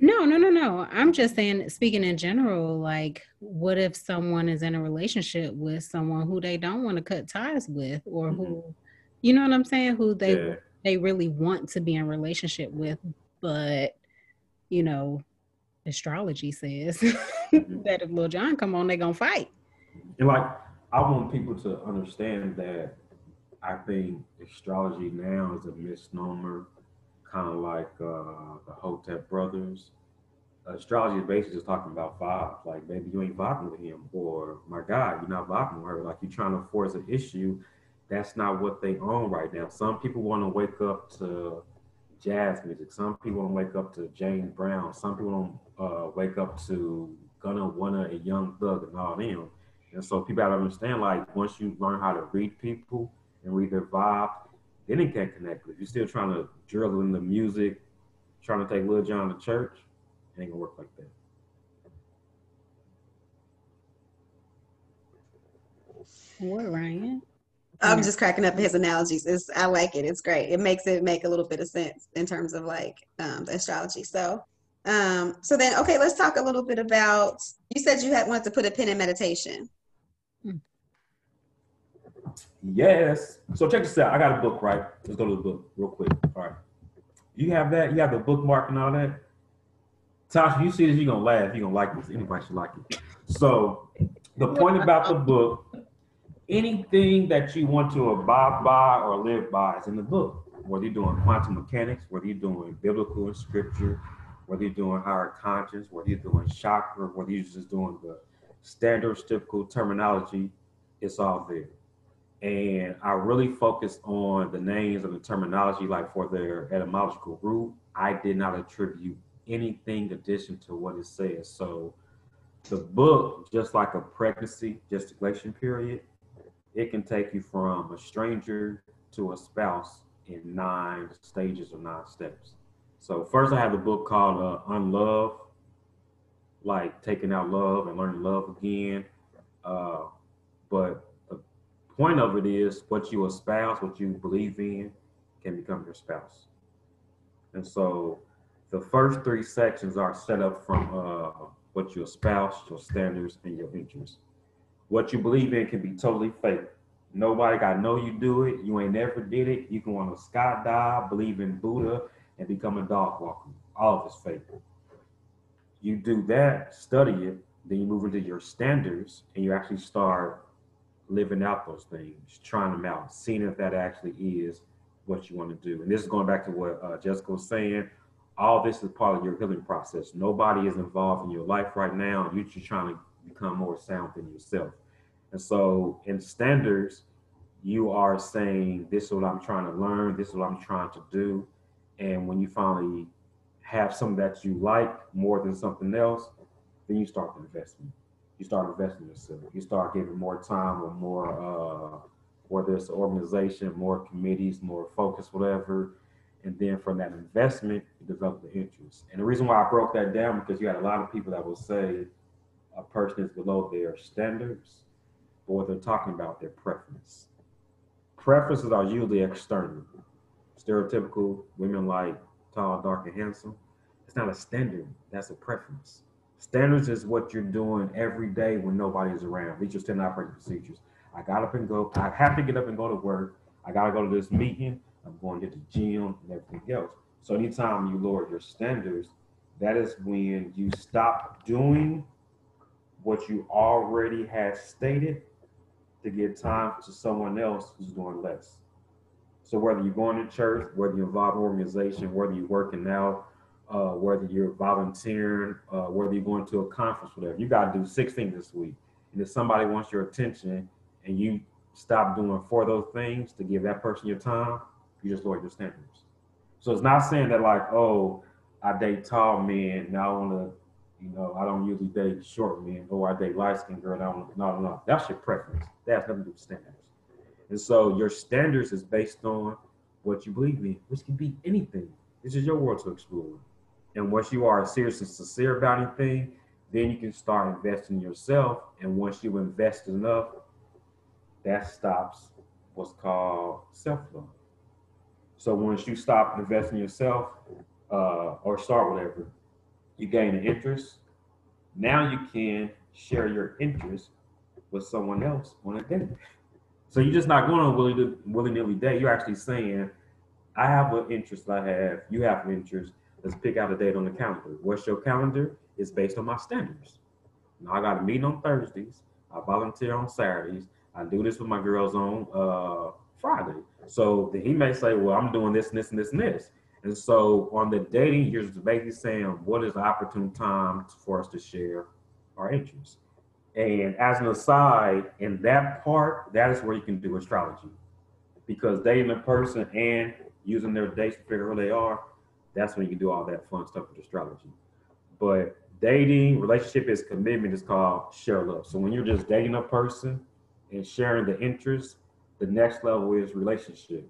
No, no, no, no. I'm just saying, speaking in general, like, what if someone is in a relationship with someone who they don't want to cut ties with, or mm-hmm. who, you know what I'm saying, who they yeah. they really want to be in relationship with, but you know, astrology says mm-hmm. [laughs] that if Lil Jon come on, they gonna fight. And like, I want people to understand that I think astrology now is a misnomer kind of like uh, the Hotep brothers. Astrology is basically just talking about vibes. Like, baby, you ain't vibing with him, or my God, you're not vibing with her. Like, you're trying to force an issue. That's not what they own right now. Some people want to wake up to jazz music. Some people don't wake up to James Brown. Some people don't uh, wake up to Gunna, Wunna, and Young Thug and all them. And so people have to understand, like, once you learn how to read people and read their vibe, then it can't connect If You're still trying to drill in the music, trying to take Lil Jon to church. It ain't gonna work like that. What, Ryan? I'm just cracking up his analogies. It's, I like it. It's great. It makes it make a little bit of sense in terms of like um, the astrology. So, um, so then, okay, let's talk a little bit about. You said you had wanted to put a pin in meditation. Hmm. Yes. So check this out. I got a book, right? Let's go to the book real quick. All right. You have that? You have the bookmark and all that? Tasha, you see this, you're gonna laugh. You're gonna like this. Anybody should like it. So the point about the book, anything that you want to abide by or live by is in the book. Whether you're doing quantum mechanics, whether you're doing biblical and scripture, whether you're doing higher conscience, whether you're doing chakra, whether you're just doing the standard typical terminology, it's all there and I really focused on the names and the terminology, like for their etymological root. I did not attribute anything addition to what it says. So the book, just like a pregnancy gestation period, it can take you from a stranger to a spouse in nine stages or nine steps. So first, I have a book called uh, Unlove, like taking out love and learning love again. Uh, but the point of it is what you espouse, what you believe in, can become your spouse. And so the first three sections are set up from uh, what you espouse, your standards, and your interests. What you believe in can be totally fake. Nobody got know you do it. You ain't never did it. You can want to skydive, believe in Buddha, and become a dog walker. All of it's fake. You do that, study it, then you move into your standards, and you actually start living out those things, trying them out, seeing if that actually is what you want to do. And this is going back to what uh, Jessica was saying. All this is part of your healing process. Nobody is involved in your life right now. You're just trying to become more sound than yourself. And so, in standards, you are saying, This is what I'm trying to learn, this is what I'm trying to do. And when you finally have something that you like more than something else, then you start the investment you start investing yourself. You start giving more time or more, uh, whether it's an organization, more committees, more focus, whatever. And then from that investment, you develop the interest. And the reason why I broke that down because you had a lot of people that will say, a person is below their standards, or they're talking about their preference. Preferences are usually external. Stereotypical women like tall, dark, and handsome. It's not a standard. That's a preference. Standards is what you're doing every day when nobody is around. These are standard operating procedures. I got up and go. I have to get up and go to work. I got to go to this meeting. I'm going to the gym and everything else. So anytime you lower your standards, that is when you stop doing what you already have stated to give time to someone else who's doing less. So whether you're going to church, whether you're involved in organization, whether you're working out, uh, whether you're volunteering, uh, whether you're going to a conference, whatever, you got to do six things this week. And if somebody wants your attention and you stop doing four of those things to give that person your time, you just lower your standards. So it's not saying that like, oh, I date tall men, now I want to, you know, I don't usually date short men, or I date light skinned girl. I don't, no, no, that's your preference. That has nothing to do with standards. And so your standards is based on what you believe in, which can be anything. This is your world to explore. And once you are serious and sincere about anything, then you can start investing in yourself. And once you invest enough, that stops what's called self love. So once you stop investing in yourself uh, or start whatever, you gain an interest. Now you can share your interest with someone else on a date. So you're just not going on willy willy nilly date. You're actually saying, I have an interest I have, you have an interest. Let's pick out a date on the calendar. What's your calendar? It's based on my standards. Now I got a meeting on Thursdays. I volunteer on Saturdays. I do this with my girls on uh, Friday. So he may say, well, I'm doing this and this and this and this. And so on the dating, you're basically saying, what is the opportune time for us to share our interests? And as an aside, in that part, that is where you can do astrology. Because dating a person and using their dates to figure who they are, that's when you can do all that fun stuff with astrology. But dating, relationship is commitment is called share love. So when you're just dating a person and sharing the interests, the next level is relationship.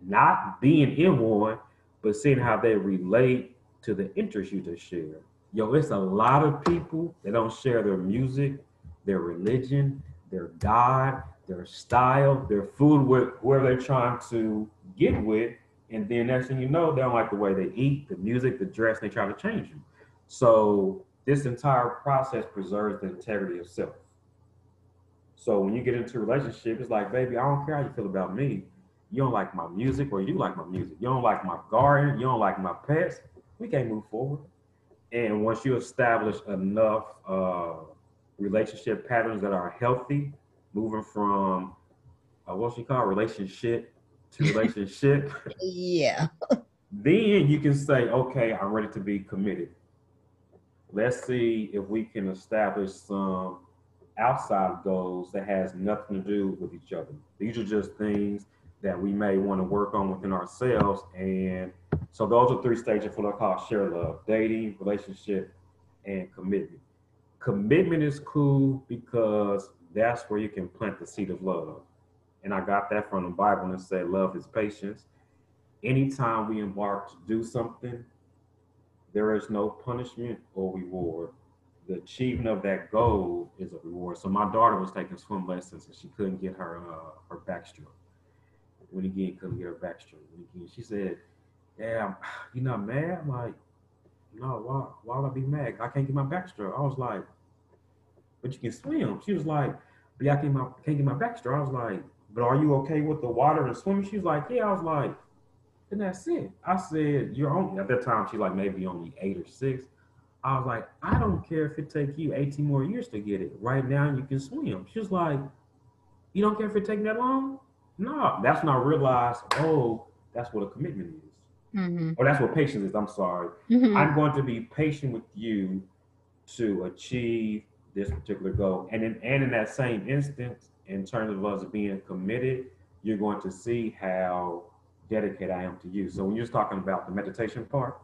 Not being in one, but seeing how they relate to the interests you just share. Yo, it's a lot of people that don't share their music, their religion, their God, their style, their food, with whoever they're trying to get with. And then next thing you know, they don't like the way they eat, the music, the dress, they try to change you. So this entire process preserves the integrity of self. So when you get into a relationship, it's like, baby, I don't care how you feel about me. You don't like my music or you like my music. You don't like my garden. You don't like my pets. We can't move forward. And once you establish enough uh, relationship patterns that are healthy, moving from uh, what's you call relationship to [laughs] relationship. yeah. [laughs] then you can say, okay, I'm ready to be committed. Let's see if we can establish some outside goals that has nothing to do with each other. These are just things that we may want to work on within ourselves. And so those are three stages of what I call share love, dating, relationship, and commitment. Commitment is cool because that's where you can plant the seed of love. And I got that from the Bible and said love is patience. Anytime we embark to do something, there is no punishment or reward the achievement of that goal is a reward. So my daughter was taking swim lessons and she couldn't get her uh, her backstroke. When again couldn't get her backstroke. When again, she said, "Yeah, [sighs] you not mad?" I'm like, "No, why? Why would I be mad? I can't get my backstroke." I was like, "But you can swim." She was like, "But I can't, my, can't get my backstroke." I was like, "But are you okay with the water and swimming?" She was like, "Yeah." I was like, "And that's it." I said, "You're only at that time." She like maybe only eight or six. I was like, I don't care if it take you 18 more years to get it. Right now you can swim. She was like, You don't care if it take that long? No, that's when I realized, oh, that's what a commitment is. Mm-hmm. Or that's what patience is. I'm sorry. Mm-hmm. I'm going to be patient with you to achieve this particular goal. And in and in that same instance, in terms of us being committed, you're going to see how dedicated I am to you. So when you're talking about the meditation part,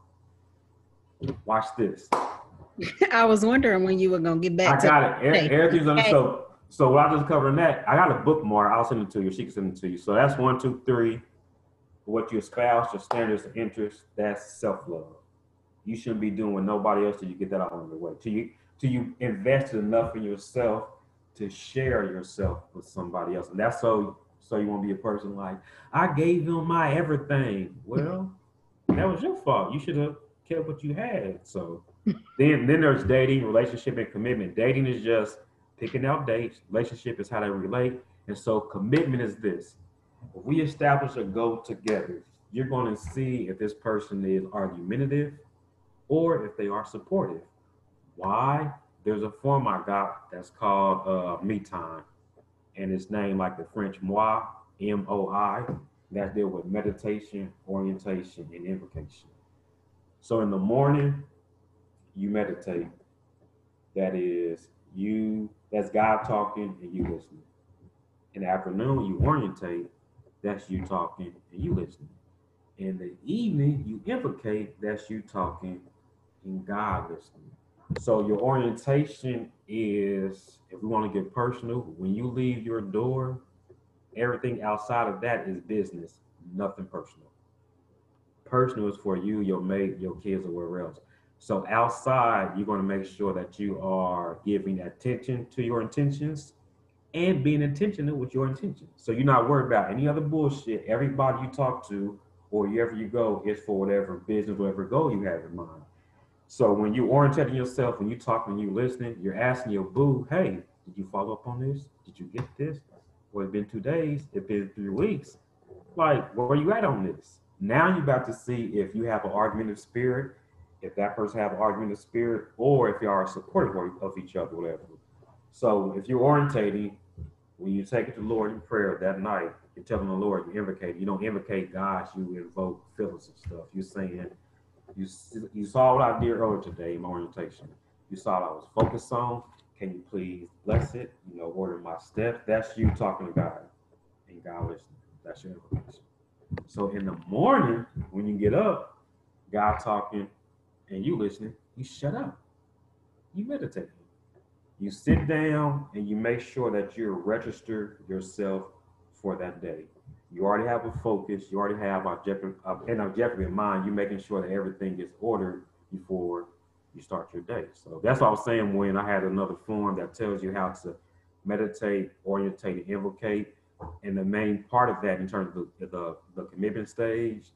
Watch this. [laughs] I was wondering when you were gonna get back. I got it. Everything's on the so. So I just covering that, I got a bookmark. I'll send it to you. She can send it to you. So that's one, two, three. What you espouse, your standards, of interest. That's self love. you shouldn't be doing with nobody else till you get that out of the way. Till you till you invested enough in yourself to share yourself with somebody else. And that's so so you want to be a person like, I gave them my everything. Well, that was your fault. You should have kept what you had. So [laughs] then then there's dating, relationship, and commitment. Dating is just picking out dates. Relationship is how they relate. And so commitment is this. If we establish a goal together, you're going to see if this person is argumentative or if they are supportive. Why? There's a form I got that's called uh, Me Time, and it's named like the French moi, M O I, that deal with meditation, orientation, and invocation. So in the morning, you meditate. That is you, that's God talking and you listening. In the afternoon, you orientate, that's you talking and you listening. In the evening, you invocate, that's you talking and God listening. So your orientation is, if we want to get personal, when you leave your door, everything outside of that is business, nothing personal. Personal is for you, your mate, your kids, or wherever else. So outside, you're going to make sure that you are giving attention to your intentions and being intentional with your intentions. So you're not worried about any other bullshit. Everybody you talk to or wherever you go is for whatever business, whatever goal you have in mind. So when you're orienting yourself, when you're talking, and you listening, you're asking your boo, hey, did you follow up on this? Did you get this? Well, it's been two days, it's been three weeks. Like, where are you at on this? Now you're about to see if you have an argumentative spirit, if that person have an argumentative spirit, or if you are supportive of each other, whatever. So if you're orientating, when you take it to the Lord in prayer that night, you're telling the Lord, you invocate. You don't invocate God, you invoke feelings and stuff. You're saying, you, you saw what I did earlier today in my orientation. You saw what I was focused on. Can you please bless it? You know, order my steps. That's you talking to God and God listening. That's your information. So in the morning, when you get up, God talking and you listening, you shut up. You meditate. You sit down and you make sure that you register yourself for that day. You already have a focus. You already have objective, an objective in mind. You're making sure that everything is ordered before you start your day. So that's what I was saying when I had another form that tells you how to meditate, orientate, and invocate. And the main part of that, in terms of the, the, the commitment stage,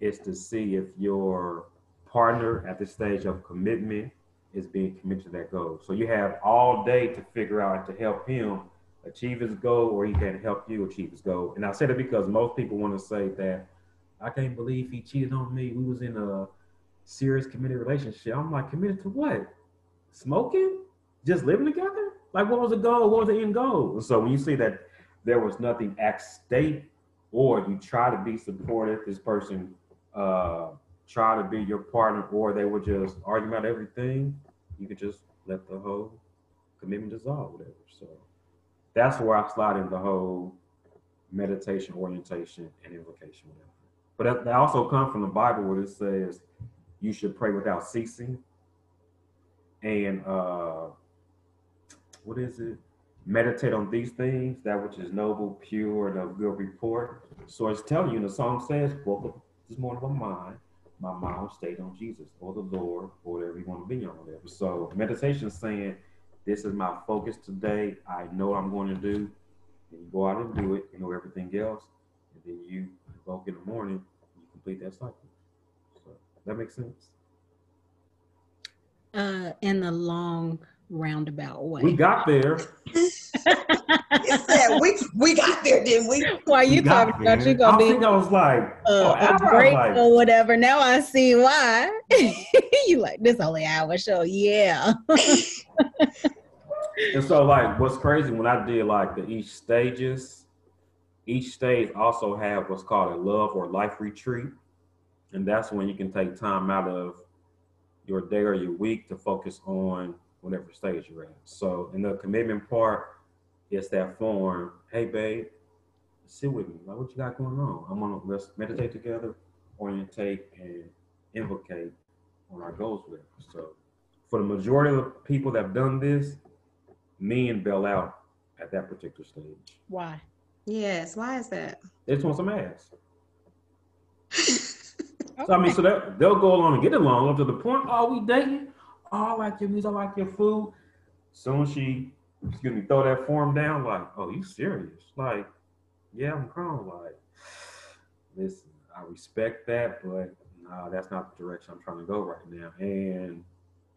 is to see if your partner at the stage of commitment is being committed to that goal. So you have all day to figure out to help him achieve his goal or he can help you achieve his goal. And I said it because most people want to say that I can't believe he cheated on me. We was in a serious committed relationship. I'm like, committed to what? Smoking? Just living together? Like what was the goal? What was the end goal? So when you see that there was nothing at stake or you try to be supportive, this person uh try to be your partner or they would just argue about everything, you could just let the whole commitment dissolve, whatever. So that's where I slide in the whole meditation, orientation, and invocation. whatever. But that also comes from the Bible where it says you should pray without ceasing. And uh, what is it? Meditate on these things, that which is noble, pure, and of good report. So it's telling you, the song says, woke up this morning of my mind, my mind stayed on Jesus or the Lord, or whatever you want to be on, whatever. So meditation saying, this is my focus today. I know what I'm going to do. And you go out and do it. You know everything else. And then you go in the morning, you complete that cycle. So that makes sense. Uh, in the long roundabout way. We got there. said we we got there, didn't we? Why you talking about you gonna I be? I was like, uh, oh, a break like, or whatever. Now I see why. [laughs] you like this only hour show, yeah. [laughs] and so like what's crazy when I did like the each stages, each stage also have what's called a love or life retreat. And that's when you can take time out of your day or your week to focus on whatever stage you're at. So in the commitment part, it's that form, hey babe, sit with me. Like what you got going on? I'm gonna let's meditate together, orientate and invocate on our goals with. So for the majority of the people that have done this, men bail out at that particular stage. Why? Yes, why is that? They just want some ass. [laughs] So I mean, so that they'll go along and get along up to the point. Oh, we dating. Oh, I like your music. I like your food. Soon she, excuse me, throw that form down. Like, oh, you serious? Like, yeah, I'm grown. Like, listen, I respect that, but nah, that's not the direction I'm trying to go right now. And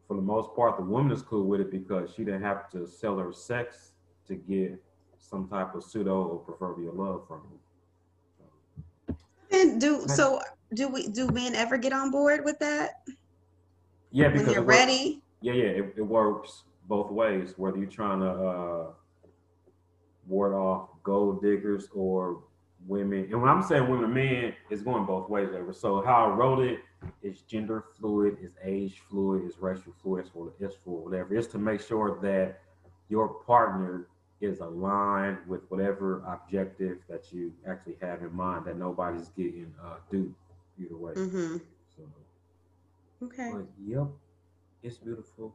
for the most part, the woman is cool with it because she didn't have to sell her sex to get some type of pseudo or proverbial love from him. And do so? Do we? Do men ever get on board with that Yeah, when because they're works- ready? Yeah, yeah, it, it works both ways. Whether you're trying to uh, ward off gold diggers or women, and when I'm saying women, and men, it's going both ways. Whatever. So how I wrote it is gender fluid, is age fluid, is racial fluid, it's for it's for whatever. It's to make sure that your partner is aligned with whatever objective that you actually have in mind. That nobody's getting uh, duped either way. Mm-hmm. So. Okay. But yep, it's beautiful.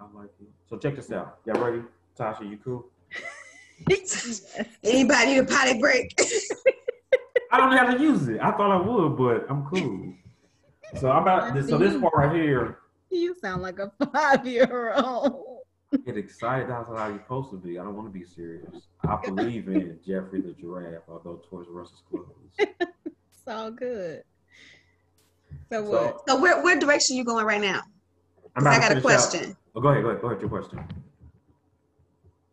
I like it. So check this out. Y'all ready? Tasha, you cool? Yes. [laughs] Anybody with potty break? [laughs] I don't know how to use it. I thought I would, but I'm cool. So I'm about this. So this part right here, You sound like a [laughs] five year old. get excited. That's how you're supposed to be. I don't want to be serious. I believe in Geoffrey the giraffe, although Toys R Us is closed. It's all good. So what? So so where what direction you going right now? I got a question. Oh, go ahead. Go ahead. Go ahead. Your question.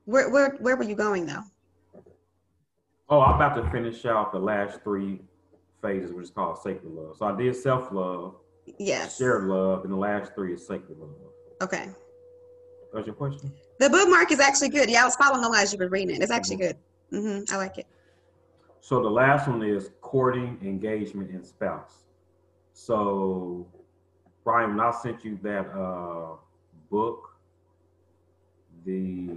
Where where where were you going though? Oh, I'm about to finish out the last three phases, which is called sacred love. So I did self love, Yes. shared love, and the last three is sacred love. Okay. That's your question? The bookmark is actually good. Yeah, I was following along as you were reading it. It's actually good. Mm-hmm. I like it. So the last one is courting, engagement, and spouse. So, Brian, when I sent you that uh, book, the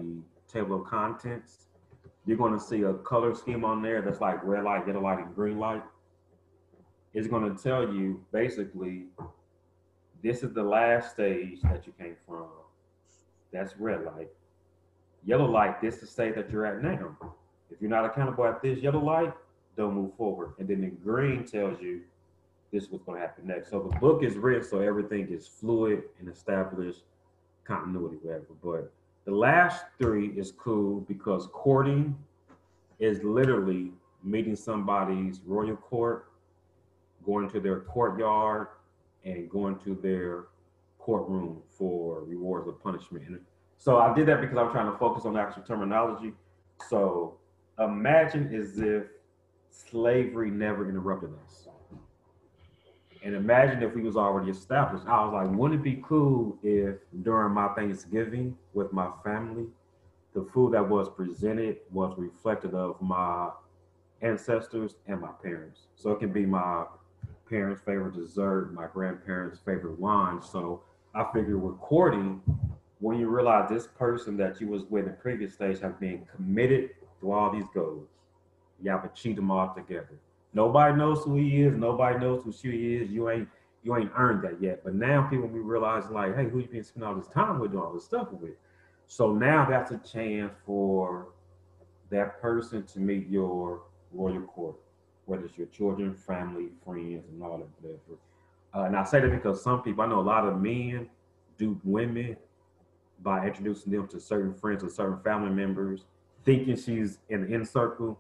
table of contents, you're going to see a color scheme on there that's like red light, yellow light, and green light. It's going to tell you basically this is the last stage that you came from. That's red light. Yellow light, this is the state that you're at now. If you're not accountable at this yellow light, don't move forward. And then the green tells you this is what's going to happen next. So the book is written so everything is fluid and established continuity, whatever. But the last three is cool because courting is literally meeting somebody's royal court, going to their courtyard, and going to their courtroom for rewards or punishment. So I did that because I'm trying to focus on actual terminology. So imagine as if slavery never interrupted us. And imagine if we was already established. I was like, wouldn't it be cool if during my Thanksgiving with my family, the food that was presented was reflective of my ancestors and my parents. So it can be my parents' favorite dessert, my grandparents' favorite wine. So I figure with courting, when you realize this person that you was with in previous stage have been committed to all these goals, you have to cheat them all together. Nobody knows who he is. Nobody knows who she is. You ain't you ain't earned that yet. But now people be realizing like, hey, who you been spending all this time with, doing all this stuff with? So now that's a chance for that person to meet your royal court, whether it's your children, family, friends, and all that whatever. Uh, and I say that because some people, I know a lot of men dupe women by introducing them to certain friends or certain family members, thinking she's in the inner circle.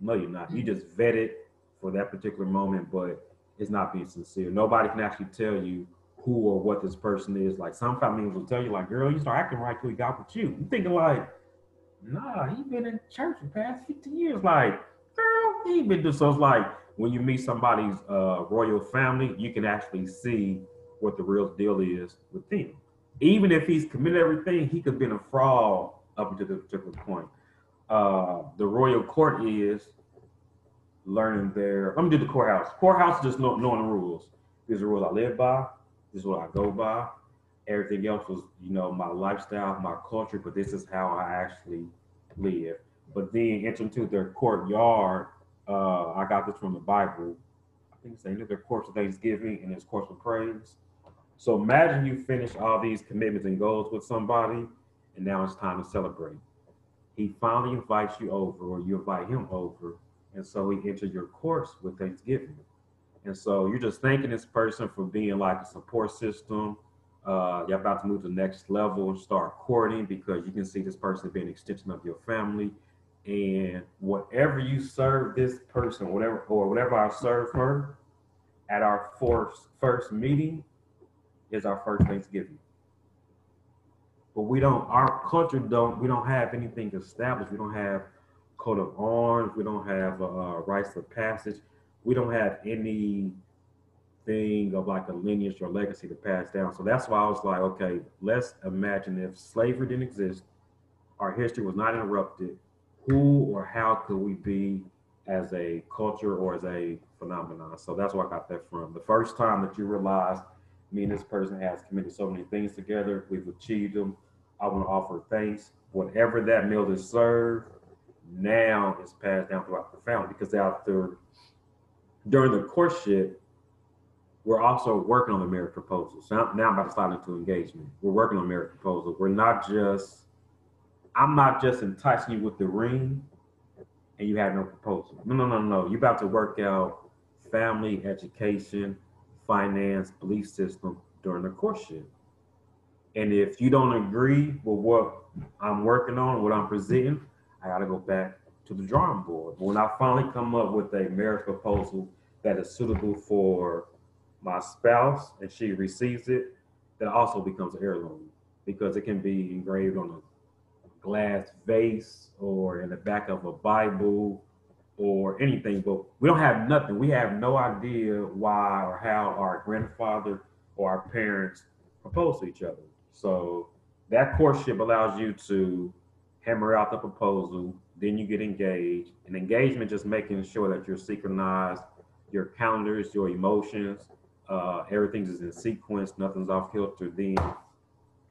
No, you're not. You just vetted for that particular moment, but it's not being sincere. Nobody can actually tell you who or what this person is. Like some family members will tell you, like, girl, you start acting right till he got with you. You thinking like, nah, he been in church for the past 50 years. Like, girl, he been doing so it's like when you meet somebody's uh, royal family, you can actually see what the real deal is with them. Even if he's committed everything, he could have been a fraud up until this particular point. Uh, the royal court is learning their. Let me do the courthouse. Courthouse just know, knowing the rules. These are the rules I live by. This is what I go by. Everything else was, you know, my lifestyle, my culture, but this is how I actually live. But then enter into their courtyard. Uh, I got this from the Bible. I think it's saying their courts of Thanksgiving and his courts of praise. So imagine you finish all these commitments and goals with somebody, and now it's time to celebrate. He finally invites you over, or you invite him over, and so he enters your course with Thanksgiving. And so you're just thanking this person for being like a support system. Uh, you're about to move to the next level and start courting because you can see this person being an extension of your family. And whatever you serve this person, whatever or whatever I serve her at our first first meeting is our first Thanksgiving. But we don't, our culture don't, we don't have anything established. We don't have coat of arms. We don't have uh, rites of passage. We don't have anything of like a lineage or legacy to pass down. So that's why I was like, okay, let's imagine if slavery didn't exist, our history was not interrupted, who or how could we be as a culture or as a phenomenon? So that's where I got that from. The first time that you realize me and this person has committed so many things together, we've achieved them. I want to offer thanks. Whatever that meal is served, now is passed down throughout the family because after during the courtship, we're also working on the marriage proposal. So now, I'm about to slide into engagement. We're working on marriage proposal. We're not just, I'm not just enticing you with the ring and you have no proposal. No, no, no, no. You're about to work out family, education, finance, belief system during the courtship. And if you don't agree with what I'm working on, what I'm presenting, I got to go back to the drawing board. When I finally come up with a marriage proposal that is suitable for my spouse and she receives it, that also becomes an heirloom because it can be engraved on a glass vase or in the back of a Bible or anything. But we don't have nothing. We have no idea why or how our grandfather or our parents proposed to each other. So that courtship allows you to hammer out the proposal, then you get engaged. And engagement just making sure that you're synchronized, your calendars, your emotions, uh, everything is in sequence, nothing's off kilter, then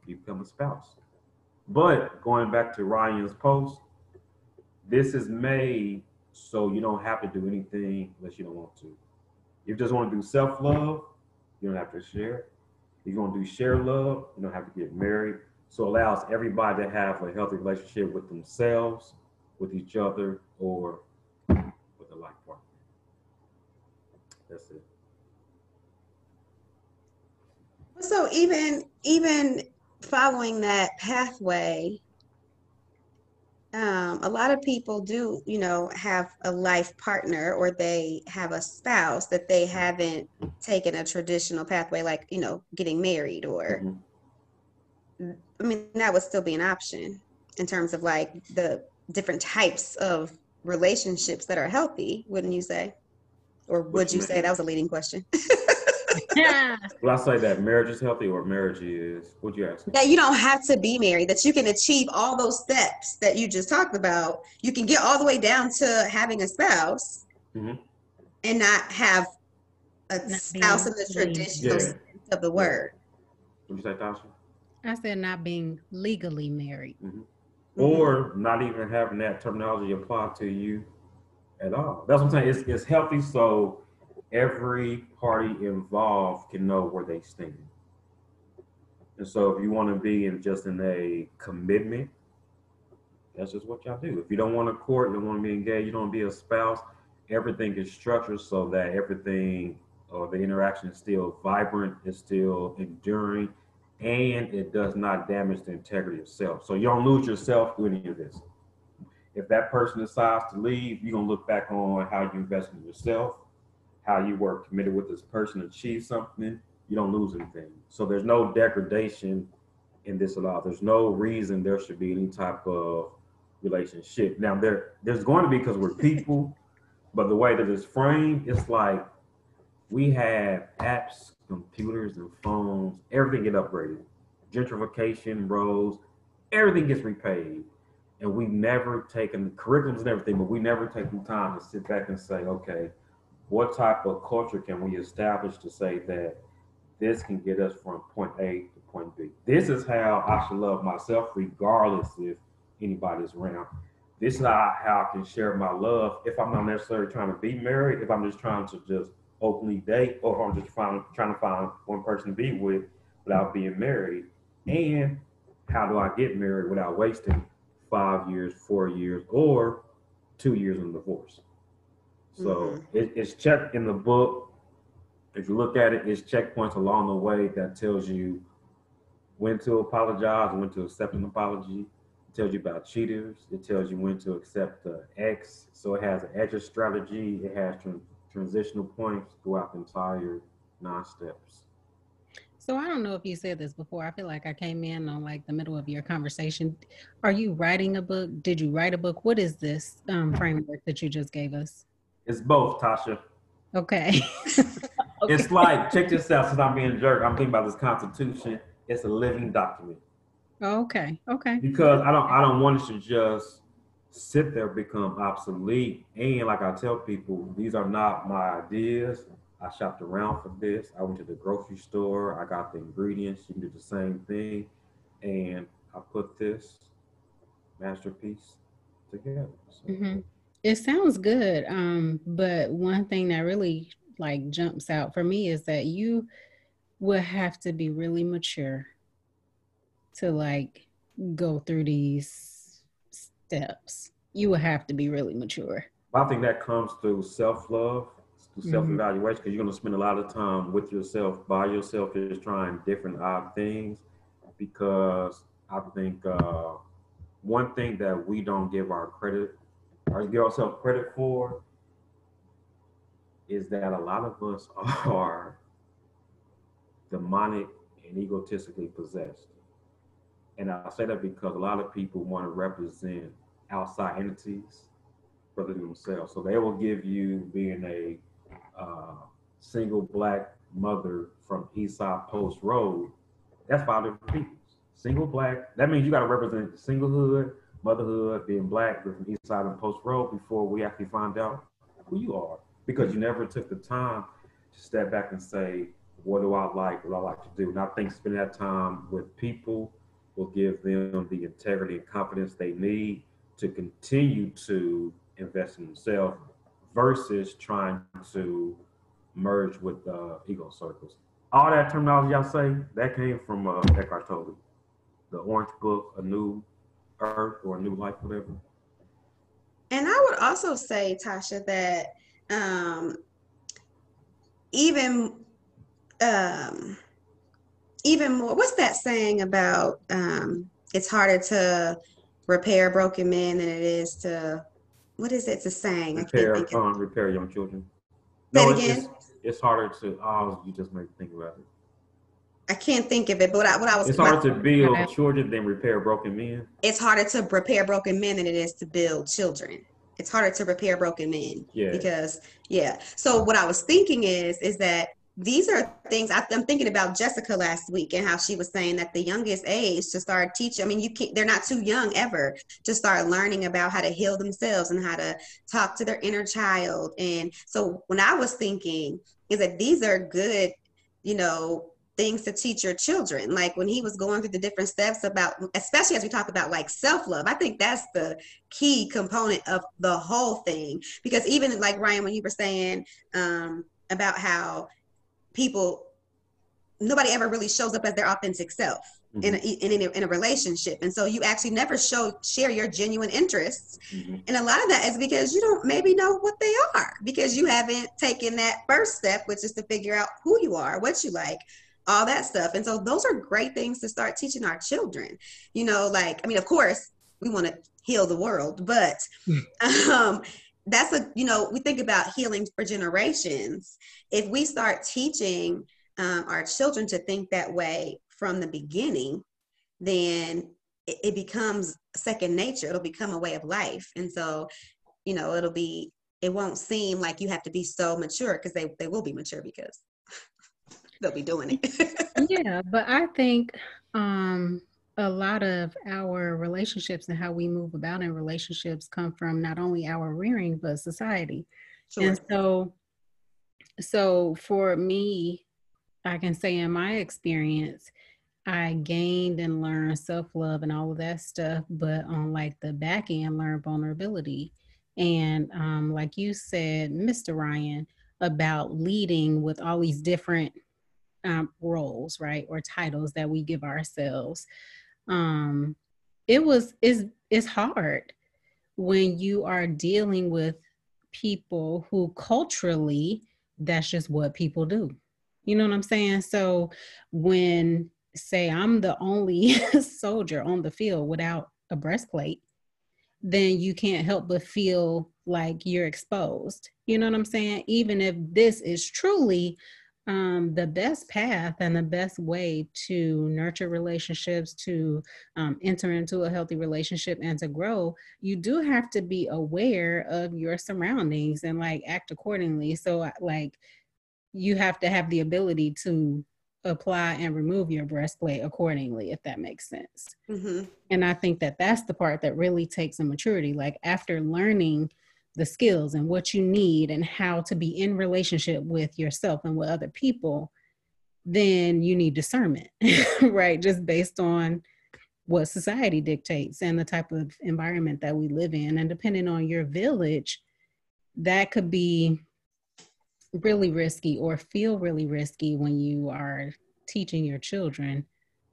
you become a spouse. But going back to Ryan's post, this is made so you don't have to do anything unless you don't want to. If you just want to do self-love, you don't have to share. If you want to do share love, you don't have to get married. So it allows everybody to have a healthy relationship with themselves, with each other, or with a life partner. That's it. So even even following that pathway, um, a lot of people do, you know, have a life partner or they have a spouse that they haven't taken a traditional pathway, like you know, getting married or. Mm-hmm I mean, that would still be an option in terms of like the different types of relationships that are healthy, wouldn't you say? Or would you, you say that was a leading question? [laughs] yeah. Well, I say that marriage is healthy or marriage is, would you ask? That you don't have to be married, that you can achieve all those steps that you just talked about. You can get all the way down to having a spouse mm-hmm. and not have a not spouse in the traditional yeah. sense of the word. What you say, Tasha? I said not being legally married. Mm-hmm. Or not even having that terminology applied to you at all. That's what I'm saying. It's, it's healthy so every party involved can know where they stand. And so if you want to be in just in a commitment, that's just what y'all do. If you don't want to court, you don't want to be engaged, you don't want to be a spouse, everything is structured so that everything or the interaction is still vibrant, is still enduring, and it does not damage the integrity of self. So you don't lose yourself through any of this. If that person decides to leave, you're gonna look back on how you invested in yourself, how you were committed with this person achieve something. You don't lose anything. So there's no degradation in this at all. There's no reason there should be any type of relationship. Now there there's going to be because we're people, but the way that it's framed, it's like we have apps computers and phones, everything get upgraded. Gentrification, roads, everything gets repaid. And we've never taken the curriculums and everything, but we never taken time to sit back and say, okay, what type of culture can we establish to say that this can get us from point A to point B? This is how I should love myself, regardless if anybody's around. This is how, how I can share my love if I'm not necessarily trying to be married, if I'm just trying to just openly date or I'm just trying, trying to find one person to be with without being married? And how do I get married without wasting five years, four years, or two years in divorce? So mm-hmm. it, it's checked in the book. if you look at it, it's checkpoints along the way that tells you when to apologize, when to accept an apology. It tells you about cheaters. It tells you when to accept the ex. So it has an exit strategy. It has tran- transitional points throughout the entire nine steps. So I don't know if you said this before. I feel like I came in on like the middle of your conversation. Are you writing a book? Did you write a book? What is this um, framework that you just gave us? It's both, Tasha. Okay. [laughs] okay. It's like, check this out, since I'm being a jerk, I'm thinking about this constitution. It's a living document. Okay. Okay. Because I don't I don't want it to just sit there become obsolete. And like I tell people, these are not my ideas. I shopped around for this. I went to the grocery store. I got the ingredients. You can do the same thing. And I put this masterpiece together. So. Mm-hmm. It sounds good. Um, but one thing that really like jumps out for me is that you will have to be really mature to like go through these steps. You will have to be really mature. I think that comes through self love, through self evaluation, because you're going to spend a lot of time with yourself, by yourself, just trying different odd things. Because I think uh, one thing that we don't give our credit, or give ourselves credit for, is that a lot of us [laughs] are demonic and egotistically possessed. And I say that because a lot of people want to represent outside entities rather than themselves. So they will give you being a uh, single black mother from Eastside Post Road. That's five different people. Single black. That means you got to represent singlehood, motherhood, being black, from Eastside and Post Road before we actually find out who you are. Because you never took the time to step back and say, what do I like? What do I like to do? And I think spending that time with people will give them the integrity and confidence they need to continue to invest in themselves versus trying to merge with uh, ego circles. All that terminology I say, that came from uh, Eckhart Tolle. The Orange Book, A New Earth or A New Life, whatever. And I would also say, Tasha, that um, even um, even more, what's that saying about um, it's harder to repair broken men than it is to, what is it? It's a saying. Repair, um, repair young children. Say no, it again. It's, it's, harder to, oh, you just make me think about it. I can't think of it, but what I, what I was. It's harder to build children than repair broken men. It's harder to repair broken men than it is to build children. It's harder to repair broken men. Yeah. Because yeah. So what I was thinking is, is that these are things I, am thinking about Jessica last week and how she was saying that the youngest age to start teaching. I mean, you can't, they're not too young ever to start learning about how to heal themselves and how to talk to their inner child. And so when I was thinking is that these are good, you know, things to teach your children. Like when he was going through the different steps about, especially as we talk about like self love, I think that's the key component of the whole thing. Because even like Ryan, when you were saying um, about how people nobody ever really shows up as their authentic self mm-hmm. in, a, in, a, in a relationship. And so you actually never show share your genuine interests. Mm-hmm. and a lot of that is because you don't maybe know what they are because you haven't taken that first step which is to figure out who you are what you like all that stuff. And so those are great things to start teaching our children. You know like i mean of course we want to heal the world but [laughs] um that's a you know we think about healing for generations. If we start teaching um, our children to think that way from the beginning then it, it becomes second nature. It'll become a way of life. And so you know it'll be it won't seem like you have to be so mature because they, they will be mature because [laughs] they'll be doing it. [laughs] Yeah but i think um a lot of our relationships and how we move about in relationships come from not only our rearing but society. Sure. and so so for me i can say in my experience i gained and learned self-love and all of that stuff but on like the back end learned vulnerability. And um, like you said mr ryan about leading with all these different um, roles right or titles that we give ourselves um, it was is it's hard when you are dealing with people who culturally that's just what people do. You know what I'm saying? So when say I'm the only [laughs] soldier on the field without a breastplate, then you can't help but feel like you're exposed. You know what I'm saying? Even if this is truly um, the best path and the best way to nurture relationships, to um, enter into a healthy relationship and to grow, you do have to be aware of your surroundings and like act accordingly. So, like, you have to have the ability to apply and remove your breastplate accordingly if that makes sense mm-hmm. and i think that that's the part that really takes a maturity like after learning the skills and what you need and how to be in relationship with yourself and with other people then you need discernment [laughs] right? Just based on what society dictates and the type of environment that we live in. And depending on your village that could be really risky or feel really risky when you are teaching your children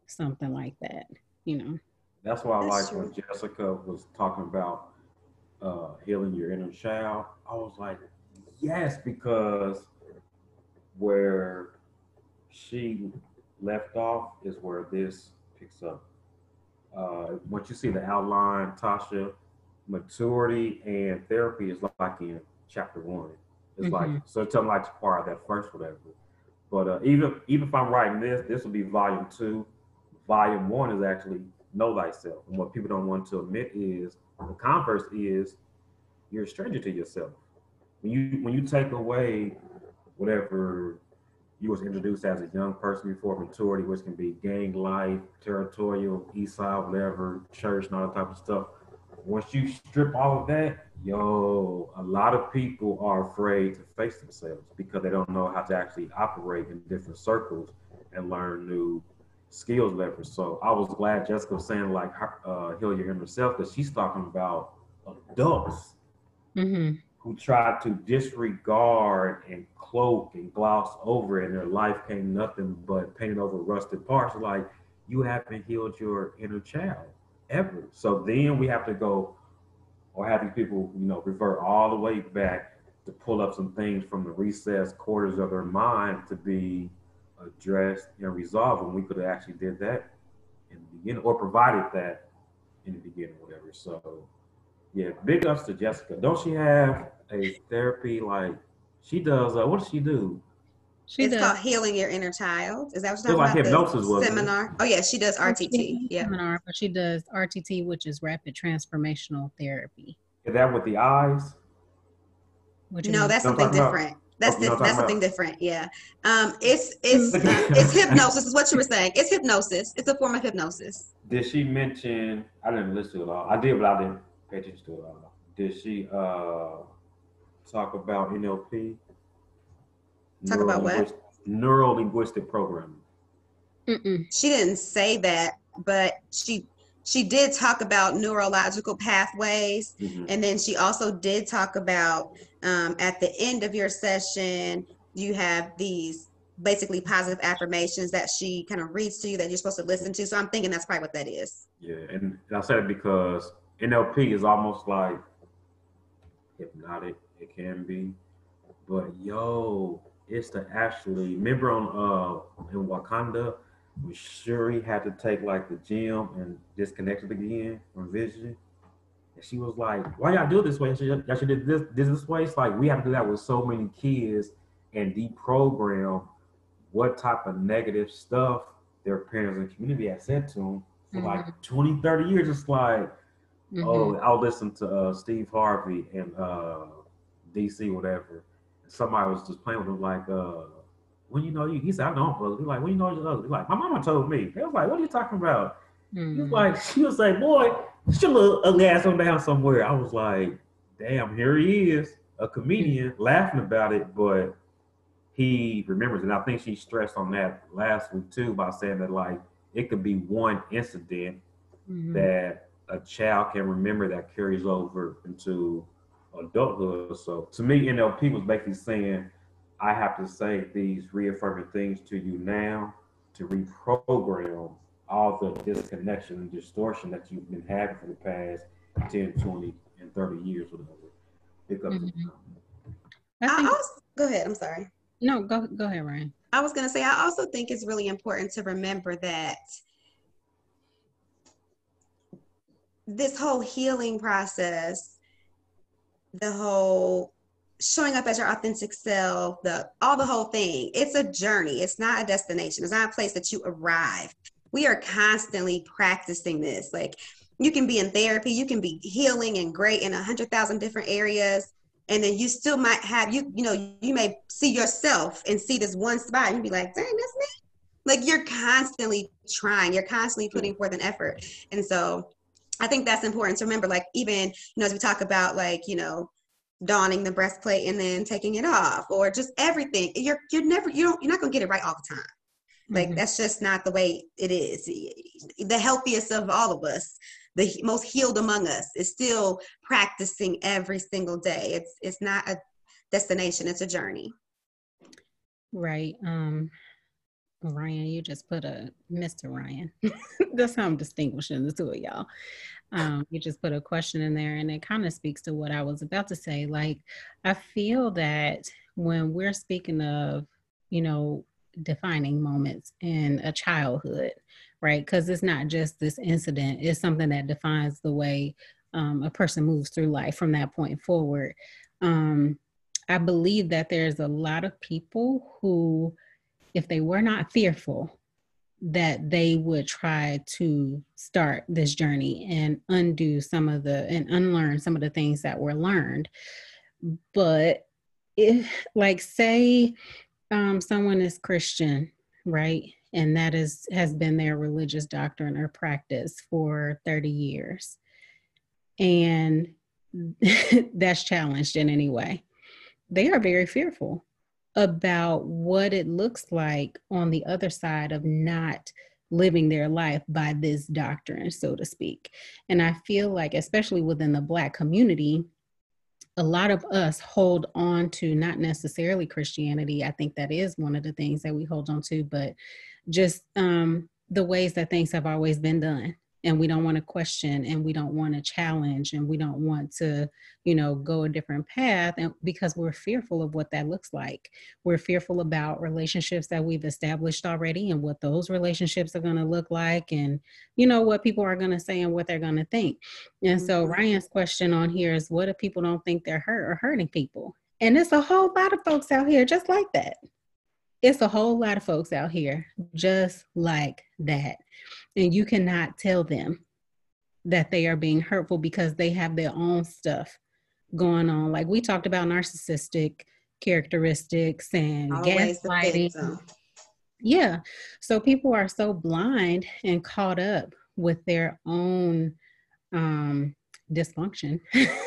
something like that, you know. That's why I like when Jessica was talking about uh, healing your inner child. I was like, yes, because where she left off is where this picks up. Uh, once you see the outline, Tasha, maturity and therapy is like in chapter one. It's mm-hmm. like so me like part of that first whatever. But uh, even even if I'm writing this, this will be volume two. Volume one is actually know thyself. And what people don't want to admit is the converse is you're a stranger to yourself. When you when you take away whatever you was introduced as a young person before maturity, which can be gang life, territorial, east side, whatever, church, and all that type of stuff. Once you strip all of that, yo, a lot of people are afraid to face themselves because they don't know how to actually operate in different circles and learn new skills levels. So I was glad Jessica was saying like uh, heal your inner self because she's talking about adults mm-hmm. who try to disregard and cloak and gloss over it, and their life came nothing but painted over rusted parts. Like you haven't healed your inner child ever. So then we have to go or have these people, you know, revert all the way back to pull up some things from the recessed quarters of their mind to be addressed and resolved. And we could have actually did that in the beginning or provided that in the beginning, whatever. So yeah, big ups to Jessica. Don't she have a therapy like she does? Uh, what does she do? She it's does. called Healing Your Inner Child. Is that what you're talking like about? Hypnosis was seminar. Oh yeah, she does RTT. Yeah, seminar, but she does RTT, which is rapid transformational therapy. Is that with the eyes? no, that's something different. That's oh, that's something different. Yeah, um, it's it's uh, [laughs] it's hypnosis. Is what you were saying. It's hypnosis. It's a form of hypnosis. Did she mention? I didn't listen to it all. I did, but I didn't pay attention to it all. Did she uh, talk about NLP? Talk about what? Neuro linguistic programming. Mm-mm. She didn't say that, but she she did talk about neurological pathways, mm-hmm. and then she also did talk about um, at the end of your session you have these basically positive affirmations that she kind of reads to you that you're supposed to listen to. So I'm thinking that's probably what that is. Yeah, and I said it because NLP is almost like hypnotic. It can be, but yo, it's to actually remember on uh in Wakanda when he had to take like the gym and disconnect it again from Vision. And she was like, Why y'all do this way? Y'all should do this, this this way. It's like we have to do that with so many kids and deprogram what type of negative stuff their parents and community have said to them for mm-hmm. like 20, 30 years. It's like, mm-hmm. oh, I'll listen to uh, Steve Harvey and uh, DC, whatever somebody was just playing with him like, uh, when you know you, he said, I don't ugly. He's like, when you know you're ugly. Like, my mama told me. They was like, what are you talking about? Mm-hmm. He was like, she was like, boy, your little ugly ass on down somewhere. I was like, damn, here he is, a comedian laughing about it, but he remembers. And I think she stressed on that last week too by saying that like it could be one incident mm-hmm. that a child can remember that carries over into adulthood. So to me, NLP was basically saying, I have to say these reaffirming things to you now to reprogram all the disconnection and distortion that you've been having for the past 10, 20, and 30 years, whatever. Pick up mm-hmm. I think, go ahead. I'm sorry. No, go go ahead, Ryan. I was going to say, I also think it's really important to remember that this whole healing process, the whole showing up as your authentic self, the all the whole thing, it's a journey. It's not a destination. It's not a place that you arrive. We are constantly practicing this. Like you can be in therapy, you can be healing and great in a hundred thousand different areas and then you still might have you you know you may see yourself and see this one spot and be like dang that's me like you're constantly trying you're constantly putting forth an effort and so i think that's important to remember like even you know as we talk about like you know donning the breastplate and then taking it off or just everything you're you're never you don't you're not gonna get it right all the time like mm-hmm. that's just not the way it is the healthiest of all of us the most healed among us is still practicing every single day. It's it's not a destination, it's a journey. Right. Um Ryan, you just put a Mr. Ryan. [laughs] That's how I'm distinguishing the two of y'all. Um, you just put a question in there, and it kind of speaks to what I was about to say. Like, I feel that when we're speaking of, you know, defining moments in a childhood, right? Because it's not just this incident, it's something that defines the way um, a person moves through life from that point forward. Um, I believe that there's a lot of people who, if they were not fearful, that they would try to start this journey and undo some of the and unlearn some of the things that were learned. But if, like, say, um, someone is Christian, right? and that is has been their religious doctrine or practice for 30 years and [laughs] that's challenged in any way they are very fearful about what it looks like on the other side of not living their life by this doctrine so to speak and i feel like especially within the black community a lot of us hold on to not necessarily Christianity. I think that is one of the things that we hold on to, but just um, the ways that things have always been done and we don't want to question and we don't want to challenge and we don't want to you know go a different path and because we're fearful of what that looks like we're fearful about relationships that we've established already and what those relationships are going to look like and you know what people are going to say and what they're going to think and so mm-hmm. ryan's question on here is what if people don't think they're hurt or hurting people and it's a whole lot of folks out here just like that it's a whole lot of folks out here just like that. And you cannot tell them that they are being hurtful because they have their own stuff going on. Like we talked about narcissistic characteristics and Always gaslighting. Yeah. So people are so blind and caught up with their own um, dysfunction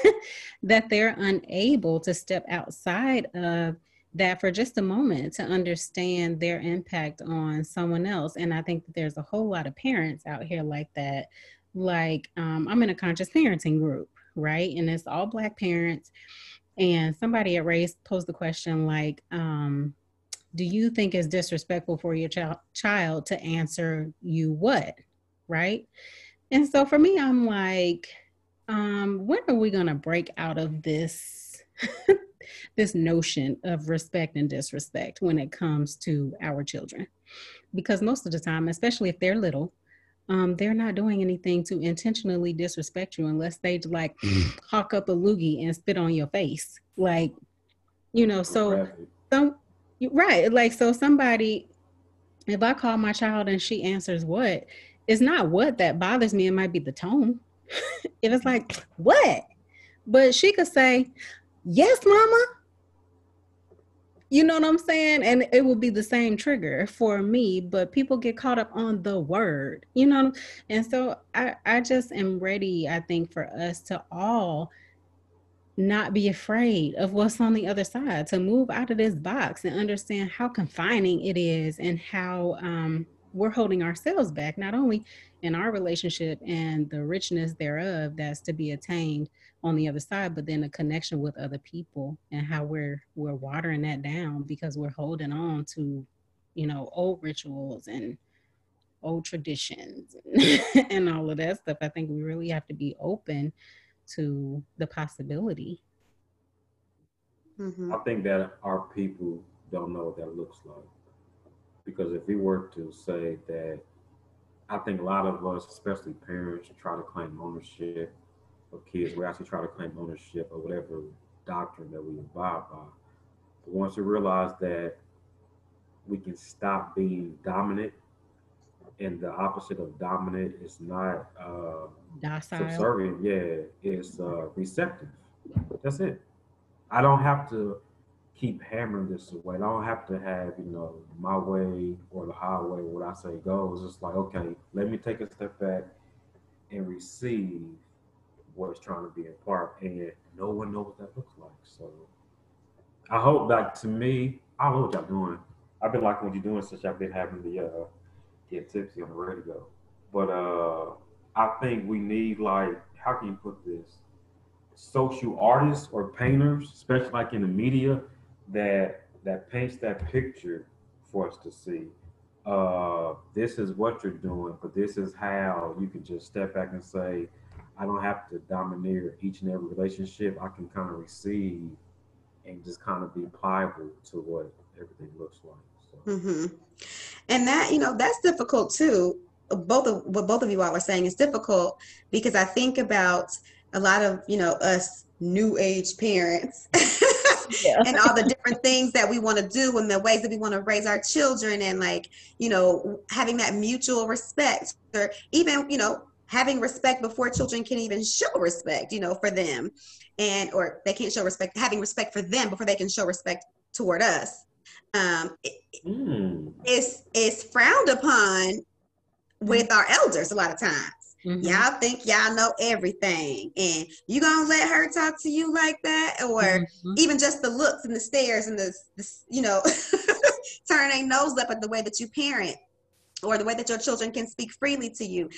[laughs] that they're unable to step outside of that for just a moment to understand their impact on someone else. And I think that there's a whole lot of parents out here like that. Like, um, I'm in a conscious parenting group, right? And it's all Black parents. And somebody at Race posed the question, like, um, do you think it's disrespectful for your ch- child to answer you what? Right. And so for me, I'm like, um, when are we going to break out of this [laughs] this notion of respect and disrespect when it comes to our children. Because most of the time, especially if they're little, um, they're not doing anything to intentionally disrespect you unless they like mm. hawk up a loogie and spit on your face. Like, you know, so some right, like so somebody if I call my child and she answers what, it's not what that bothers me, it might be the tone. [laughs] if it's like, what? But she could say, Yes, mama. You know what I'm saying? And it will be the same trigger for me, but people get caught up on the word, you know? And so I, I just am ready, I think, for us to all not be afraid of what's on the other side, to move out of this box and understand how confining it is and how um, we're holding ourselves back, not only in our relationship and the richness thereof that's to be attained on the other side but then a connection with other people and how we're we're watering that down because we're holding on to you know old rituals and old traditions [laughs] and all of that stuff i think we really have to be open to the possibility mm-hmm. i think that our people don't know what that looks like. Because if we were to say that, I think a lot of us, especially parents, try to claim ownership of kids. We actually try to claim ownership of whatever doctrine that we abide by. But once we realize that we can stop being dominant, and the opposite of dominant is not uh, Docile. subservient. Yeah, it's uh, receptive. That's it. I don't have to keep hammering this away. I don't have to have you know my way or the highway. What I say goes. It's like okay, let me take a step back and receive what's trying to be in part, and no one knows what that looks like. So I hope that to me, I don't know what y'all doing. I've been liking what you're doing since I've been having the uh, get tipsy on the radio. But uh, I think we need like how can you put this? Social artists or painters, especially like in the media, that that paints that picture for us to see. Uh, this is what you're doing, but this is how you can just step back and say, I don't have to domineer each and every relationship. I can kind of receive and just kind of be pliable to what everything looks like. So. hmm And that, you know, that's difficult too. Both of what both of you all are saying is difficult because I think about a lot of, you know, us new age parents Yeah. [laughs] and all the different things that we want to do and the ways that we want to raise our children and like, you know, having that mutual respect or even, you know, having respect before children can even show respect, you know, for them. And or they can't show respect, having respect for them before they can show respect toward us. Um, Mm. it's it's frowned upon with our elders a lot of times. Mhm. Y'all think y'all know everything, and you gonna let her talk to you like that, or Mhm. even just the looks and the stares and the, the you know, [laughs] turn a nose up at the way that you parent, or the way that your children can speak freely to you.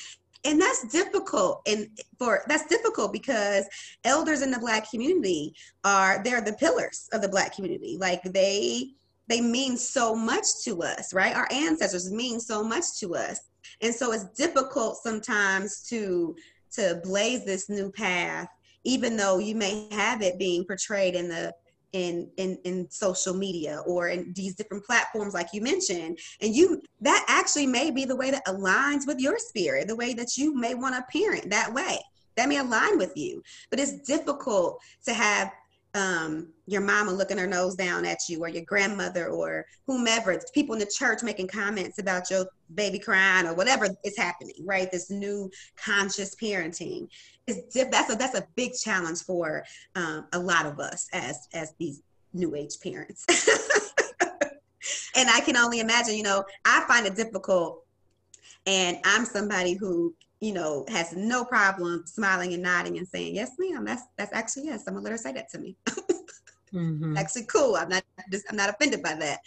And that's difficult, and for that's difficult because elders in the Black community are they're the pillars of the Black community. Like they they mean so much to us, right? Our ancestors mean so much to us. And so it's difficult sometimes to to blaze this new path, even though you may have it being portrayed in the in in in social media or in these different platforms like you mentioned. And you that actually may be the way that aligns with your spirit the way that you may want to parent that way. That may align with you. But it's difficult to have um, your mama looking her nose down at you, or your grandmother, or whomever, people in the church making comments about your baby crying, or whatever is happening, right? This new conscious parenting is that's a that's a big challenge for um, a lot of us as as these new age parents. [laughs] and I can only imagine, you know, I find it difficult, and I'm somebody who you know, has no problem smiling and nodding and saying, "Yes, ma'am." That's that's actually yes. I'm gonna let her say that to me. Mhm. actually cool. I'm not just I'm not offended by that.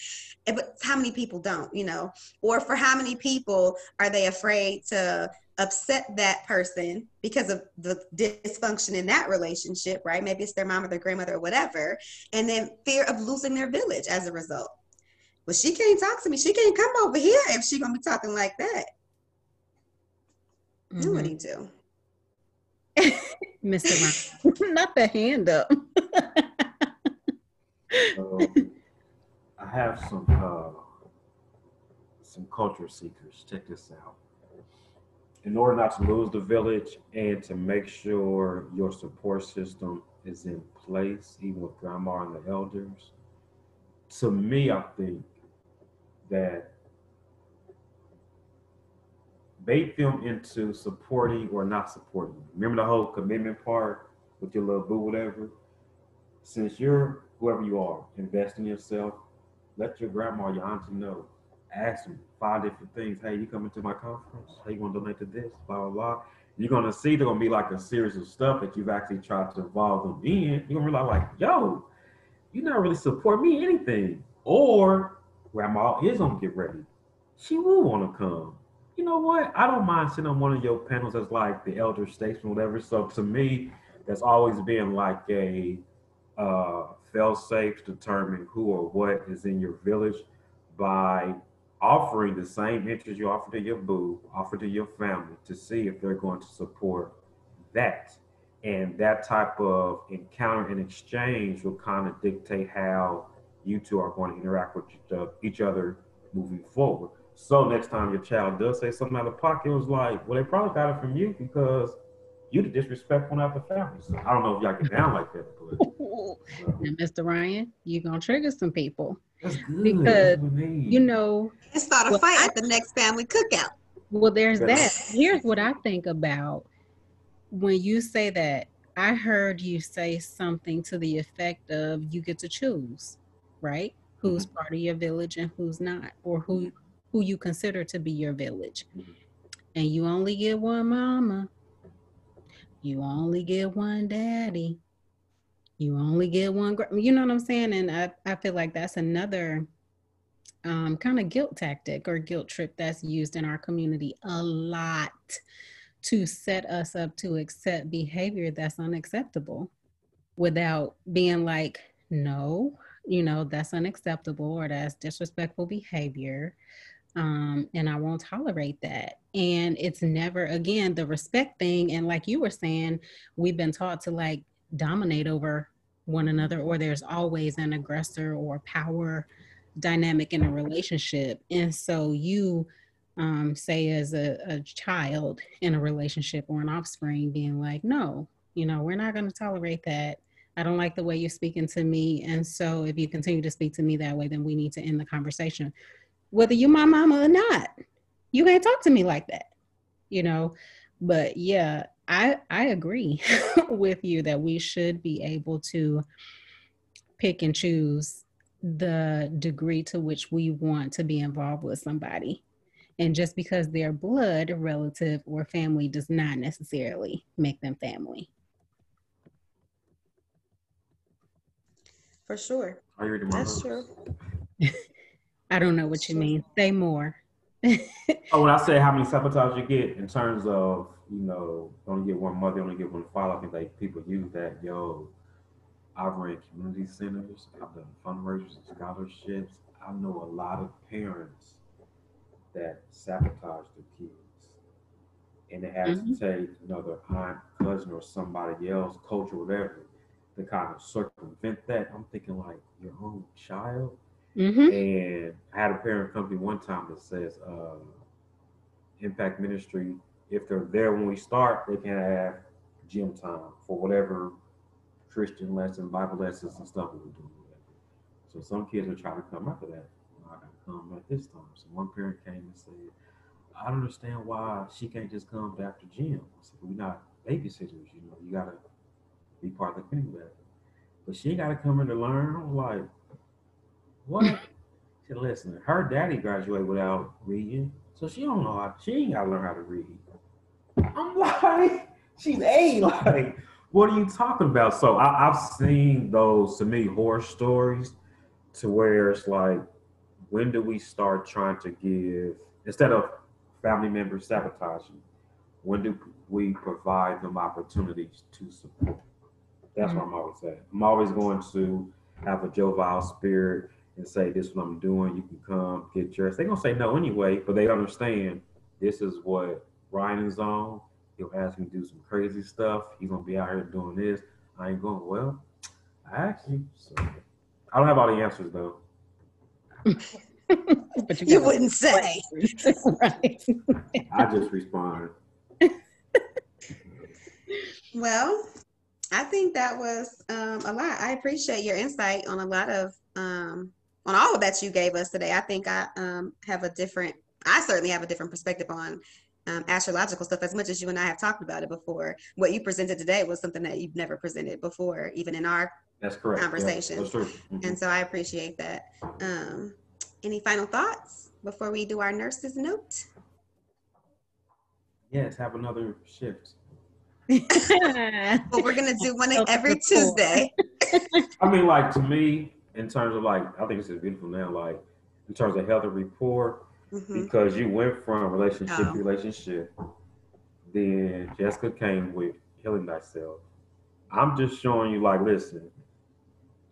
But how many people don't, you know? Or for how many people are they afraid to upset that person because of the dysfunction in that relationship, right? Maybe it's their mom or their grandmother or whatever, and then fear of losing their village as a result. Well, she can't talk to me. She can't come over here if she gonna be talking like that. Then What do you do? Mr. Ron. Not the hand up. [laughs] So I have some uh, some culture seekers. Check this out. In order not to lose the village and to make sure your support system is in place, even with grandma and the elders, to me, I think that bait them into supporting or not supporting. Remember the whole commitment part with your little boo, whatever. Since you're whoever you are, invest in yourself. Let your grandma, your auntie know. Ask them five different things. Hey, you coming to my conference? Hey, you want to donate to this? Blah blah blah. You're gonna see they're gonna be like a series of stuff that you've actually tried to involve them in. You're gonna realize like, yo, you not really support me anything. Or grandma is gonna get ready. She will want to come. You know what? I don't mind sitting on one of your panels as like the elder statesman, whatever. So to me, that's always been like a uh, fail safe to determine who or what is in your village by offering the same interest you offer to your boo, offer to your family to see if they're going to support that. And that type of encounter and exchange will kind of dictate how you two are going to interact with each other moving forward. So next time your child does say something out of pocket, it was like, well, they probably got it from you because you the disrespectful out the family. So I don't know if y'all get down like that, but [laughs] now, Mr. Ryan, you're gonna trigger some people because you know and start a well, fight I, at the next family cookout. Well, there's that. Here's what I think about when you say that. I heard you say something to the effect of you get to choose, right? Who's mm-hmm. part of your village and who's not, or who who you consider to be your village. Mm-hmm. And you only get one mama. You only get one daddy. You only get one, you know what I'm saying? And I, I feel like that's another um, kind of guilt tactic or guilt trip that's used in our community a lot to set us up to accept behavior that's unacceptable without being like, no, you know, that's unacceptable or that's disrespectful behavior. Um, and I won't tolerate that. And it's never, again, the respect thing. And like you were saying, we've been taught to like dominate over one another, or there's always an aggressor or power dynamic in a relationship. And so you um, say as a, a child in a relationship or an offspring being like, no, you know, we're not going to tolerate that. I don't like the way you're speaking to me. And so if you continue to speak to me that way, then we need to end the conversation. Whether you're my mama or not, you can't talk to me like that, you know? But yeah, I I agree [laughs] with you that we should be able to pick and choose the degree to which we want to be involved with somebody. And just because they're blood relative or family does not necessarily make them family. For sure. Are you That's true. [laughs] I don't know what you mean. Say more. [laughs] oh, when I say how many sabotage you get in terms of, you know, only get one mother, only get one father, I think like people use that, yo, I've ran community centers, I've done fundraisers and scholarships. I know a lot of parents that sabotage their kids. And they have mm-hmm. to take another aunt, cousin, or somebody else, coach or whatever, to kind of circumvent that. I'm thinking like your own child Mm-hmm. And I had a parent company one time that says uh, Impact Ministry, if they're there when we start, they can have gym time for whatever Christian lesson, Bible lessons, and stuff we were doing. So some kids are trying to come after that. I gotta come at this time. So one parent came and said, I don't understand why she can't just come after gym. I said, we're not babysitters, you know, you gotta be part of the community. But she gotta come in to learn. I'm like, what? she said, listen, her daddy graduated without reading, so she don't know how. She ain't gotta learn how to read. I'm like, [laughs] she's a like. What are you talking about? So I, I've seen those to me horror stories, to where it's like, when do we start trying to give instead of family members sabotaging? When do we provide them opportunities to support? That's mm-hmm. what I'm always saying. I'm always going to have a jovial spirit and say, This is what I'm doing, you can come get yours. They're gonna say no anyway, but they understand this is what Ryan is on. He'll ask me to do some crazy stuff. He's gonna be out here doing this. I ain't going, well, I asked you. So I don't have all the answers though. [laughs] but you, you wouldn't [laughs] say. right. [laughs] I just respond. well, I think that was um, a lot. I appreciate your insight on a lot of um, on all of that you gave us today. I think I um, have a different, I certainly have a different perspective on um, astrological stuff as much as you and I have talked about it before. What you presented today was something that you've never presented before, even in our that's correct conversation. Yeah, that's mm-hmm. And so I appreciate that. Um, any final thoughts before we do our nurse's note? Yes, have another shift. [laughs] well, we're gonna do one [laughs] every Tuesday. I mean, like to me, in terms of like, I think this is beautiful now, like in terms of healthy rapport, mm-hmm. because you went from relationship oh. to relationship. Then Jessica came with healing thyself. I'm just showing you, like, listen,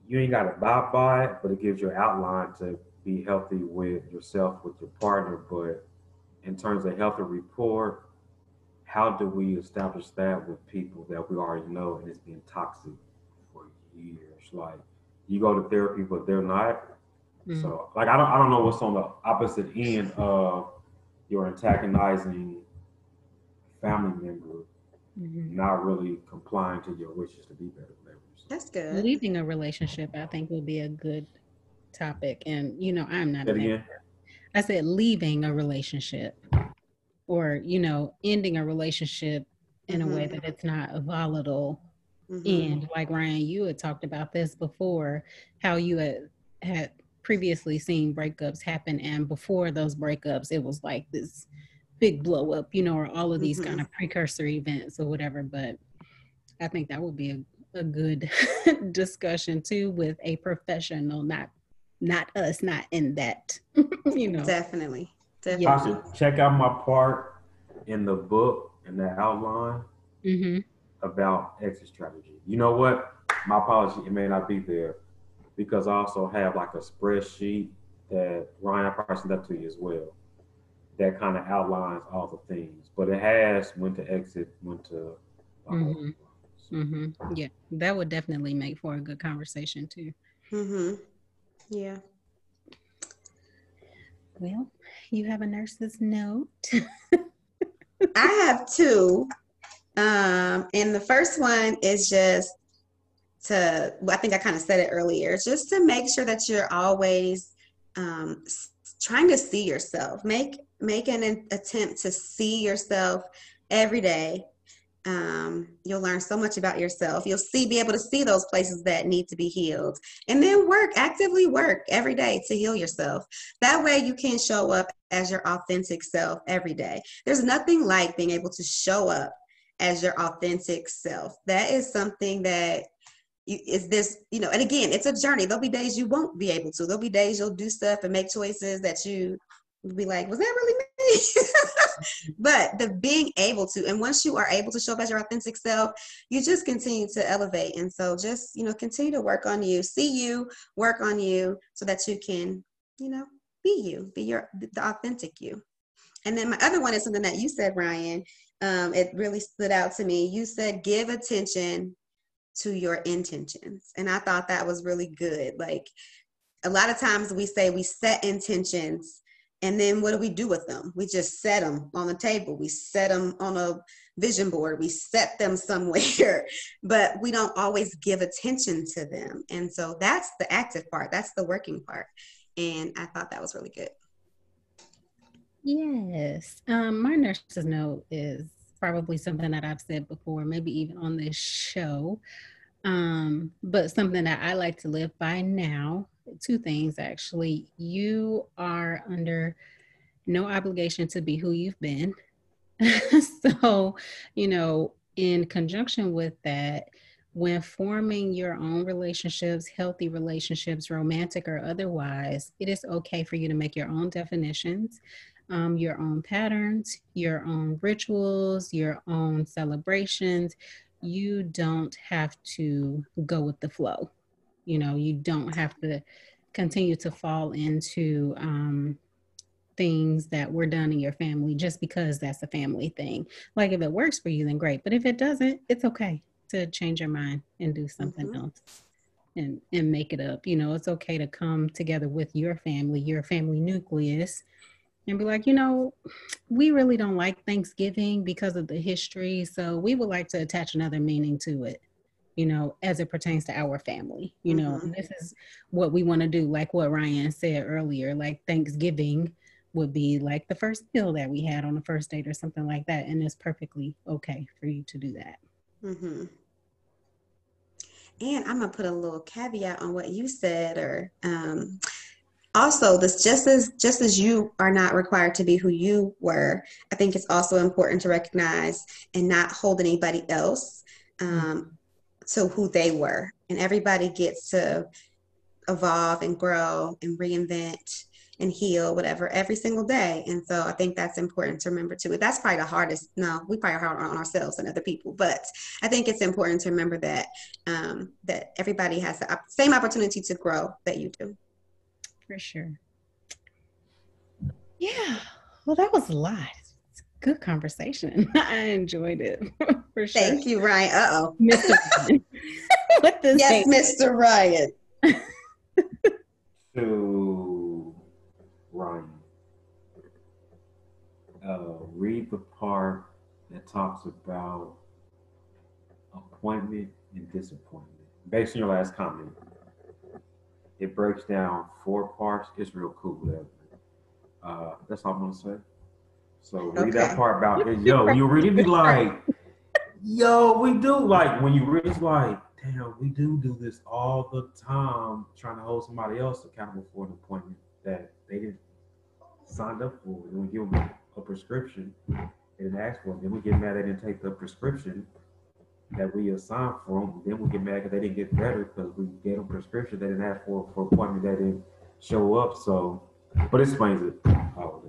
you ain't got to buy by it, but it gives you an outline to be healthy with yourself, with your partner. But in terms of healthy rapport, how do we establish that with people that we already know and it's been toxic for years? Like, you go to therapy, but they're not. Mhm. So like I don't I don't know what's on the opposite end of your antagonizing family member Mhm. not really complying to your wishes to be better. Whatever. So, That's good. Leaving a relationship, I think, would be a good topic. And you know, I'm not. Say a it again. I said leaving a relationship, or you know, ending a relationship in a way Mhm. that it's not volatile Mhm. end. Like Ryan, you had talked about this before, how you had had previously seen breakups happen, and before those breakups, it was like this big blow up, you know, or all of these Mhm. kind of precursor events or whatever. But I think that would be a, a good [laughs] discussion too with a professional, not not us, not in that, [laughs] you know. Definitely. Yeah. Definitely. Tasha, check out my part in the book in the outline hmm about exit strategy. You know what? My apology, it may not be there because I also have like a spreadsheet that Ryan I probably sent that to you as well. That kind of outlines all the things, but it has when to exit, when to. blah, blah, blah. Mhm. hmm Yeah, that would definitely make for a good conversation too. Mm-hmm. Yeah. Well, you have a nurse's note. [laughs] I have two. Um, and the first one is just to, I think I kind of said it earlier, just to make sure that you're always um, trying to see yourself. Make make an attempt to see yourself every day. Um, you'll learn so much about yourself. You'll see, be able to see those places that need to be healed, and then work actively work every day to heal yourself. That way, you can show up as your authentic self every day. There's nothing like being able to show up as your authentic self. That is something that is this, you know, and again, it's a journey. There'll be days you won't be able to. There'll be days you'll do stuff and make choices that you will be like, was that really me? [laughs] but the being able to, and once you are able to show up as your authentic self, you just continue to elevate. And so just, you know, continue to work on you, see you, work on you so that you can, you know, be you, be your the authentic you. And then my other one is something that you said, Ryan. Um, it really stood out to me. You said give attention to your intentions. And I thought that was really good. Like a lot of times we say we set intentions and then what do we do with them? We just set them on the table. We set them on a vision board. We set them [laughs] somewhere, but we don't always give attention to them. And so that's the active part. That's the working part. And I thought that was really good. Yes. Um, my nurse's note is probably something that I've said before, maybe even on this show. Um, but something that I like to live by now. Two things actually. You are under no obligation to be who you've been. [laughs] so, you know, in conjunction with that, when forming your own relationships, healthy relationships, romantic or otherwise, it is okay for you to make your own definitions um, your own patterns, your own rituals, your own celebrations. You don't have to go with the flow. You know, you don't have to continue to fall into um, things that were done in your family just because that's a family thing. Like if it works for you, then great. But if it doesn't, it's okay to change your mind and do something Mhm. else and and make it up. You know, it's okay to come together with your family, your family nucleus, and be like, you know, we really don't like Thanksgiving because of the history, so we would like to attach another meaning to it. You know, as it pertains to our family. You know, Mhm. this is what we want to do. Like what Ryan said earlier, like Thanksgiving would be like the first meal that we had on the first date or something like that, and it's perfectly okay for you to do that. Mm-hmm. And I'm gonna put a little caveat on what you said, or um, also this just as just as you are not required to be who you were. I think it's also important to recognize and not hold anybody else um, to who they were. And everybody gets to evolve and grow and reinvent and heal whatever every single day. And so I think that's important to remember too. That's probably the hardest. No, we probably are hard on ourselves and other people, but I think it's important to remember that um, that everybody has the same opportunity to grow that you do. For sure. Yeah. Well, that was a lot. It's a good conversation. [laughs] I enjoyed it [laughs] for sure. Thank you, Ryan. Uh oh. Mr. Ryan. [laughs] What this Yes, thing? Mr. Ryan. to Ryan. Uh, read the part that talks about appointment and disappointment. Based on your last comment, it breaks down four parts. It's real cool. Uh, that's all I'm gonna say. So read that part about it. Yo, you really be [laughs] like, yo, we do like when you really it's like, damn, we do do this all the time, trying to hold somebody else accountable for an appointment that they didn't signed up for. Then we give them a prescription, didn't ask for it. Then we get mad they didn't take the prescription that we assigned for them. Then we get mad because they didn't get better because we gave them prescription they didn't ask for for appointment that didn't show up. So, but it explains it. Oh.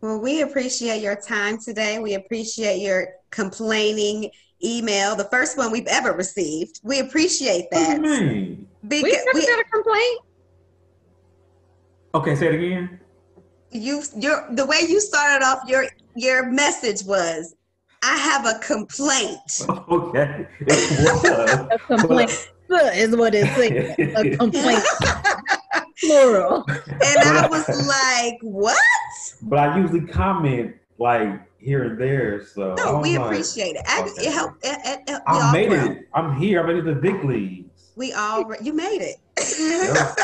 Well, we appreciate your time today. We appreciate your complaining email, the first one we've ever received. We appreciate that. What that. do you mean? Because We never we- got a complaint. Okay, say it again. you your the way you started off your your message was I have a complaint. [laughs] Okay. It was. [laughs] A complaint is what it says. A [laughs] complaint, plural. And I was like, what? but I usually comment like here and there. So No, I'm we like, appreciate it. I, okay. it helped. It, it, it, I made grow. it. I'm here. I made it to the big leagues. We all you made it. Yeah.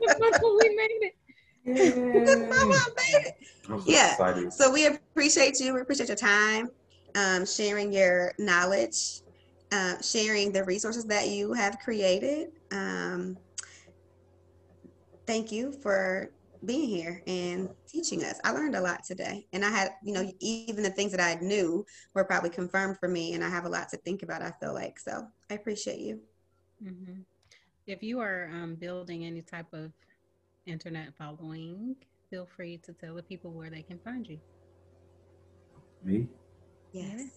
we made it. Mama made it. I'm so Yeah. excited. So we appreciate you. We appreciate your time, um, sharing your knowledge, uh, sharing the resources that you have created. Um, thank you for being here and teaching us. I learned a lot today, and I had, you know, even the things that I knew were probably confirmed for me, and I have a lot to think about. I feel like so. I appreciate you. Mhm. If you are um, building any type of internet following, feel free to tell the people where they can find you. Me? Yes.